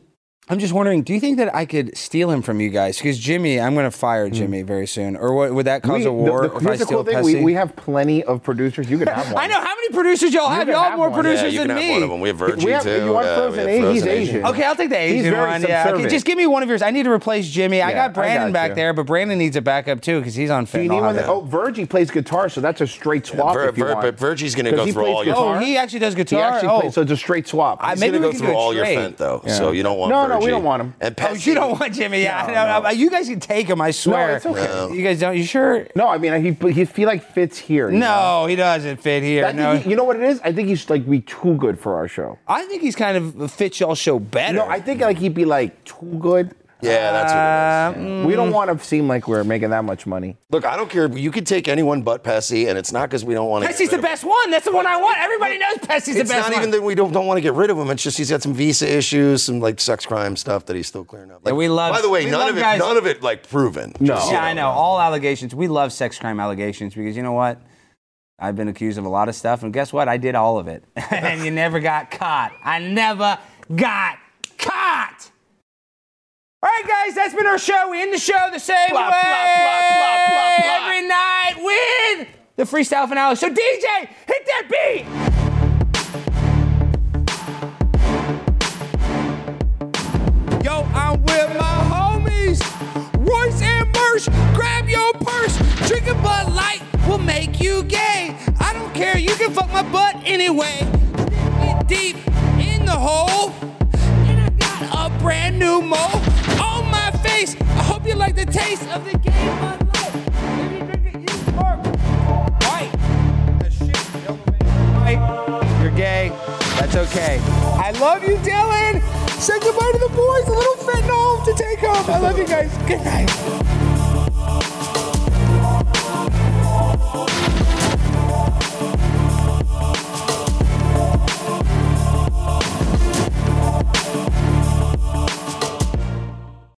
I'm just wondering, do you think that I could steal him from you guys? Because Jimmy, I'm going to fire Jimmy very soon. Or what, would that cause Hmm. We- a war the, the, if I here's the steal cool thing. Pessy? We, we have plenty of producers. You could have [laughs] one. I know. How many producers y'all have? Y'all have have more one. producers yeah, you than can me. have one of them. We have Virgie We have- too. you want Yeah, Frozen we have He's Frozen Asian. Okay, I'll take the Asian very one. Yeah, okay, just give me one of yours. I need to replace Jimmy. I Yeah, got I Brandon got back there, but Brandon needs a backup too because he's on Do you fentanyl. oh, Virgie plays guitar, so that's a straight swap Vir- if you Vir- want. but Virgie's going to go he through plays all your- oh, he actually does guitar. oh, so it's a straight swap. I- He's maybe gonna go through all your trade. fent though, so you don't want. No, no, we don't want him. And Oh, you don't want Jimmy? Yeah, No, no, no. no, you guys can take him. I swear. No, it's okay. No. You guys don't. You sure? No, I mean he he feel like fits here. you know? No, he doesn't fit here. I think No, he- you know what it is? I think he's like be too good for our show. I think he's kind of fits y'all show better. No, I think like he'd be like too good. Yeah, that's what it is. Uh, We don't want to seem like we're making that much money. Look, I don't care. You could take anyone but Pessy, and it's not because we don't want to. Pessy's the best one. That's the one I want. Everybody knows Pessy's the best one. It's not even that we don't, don't want to get rid of him. It's just he's got some visa issues, some like sex crime stuff that he's still clearing up. Like, we love- By the way, none of it, guys- none of it like proven. No. Just, you yeah, I know. All allegations. We love sex crime allegations because you know what? I've been accused of a lot of stuff, and guess what? I did all of it, [laughs] and you never got caught. I never got caught. All right, guys, that's been our show. We end the show the same Blah, way blah, blah, blah, blah, blah. every night with the freestyle finale. So DJ, hit that beat. Yo, I'm with my homies, Royce and Mersh. Grab your purse. Drinking Bud Light will make you gay. I don't care, you can fuck my butt anyway. Get deep in the hole, and I got a brand new mole on my face. I hope you like the taste of the game man. White. You're gay. That's okay. I love you, Dylan. Say goodbye to the boys. A little fentanyl to take home. I love you guys. Good night.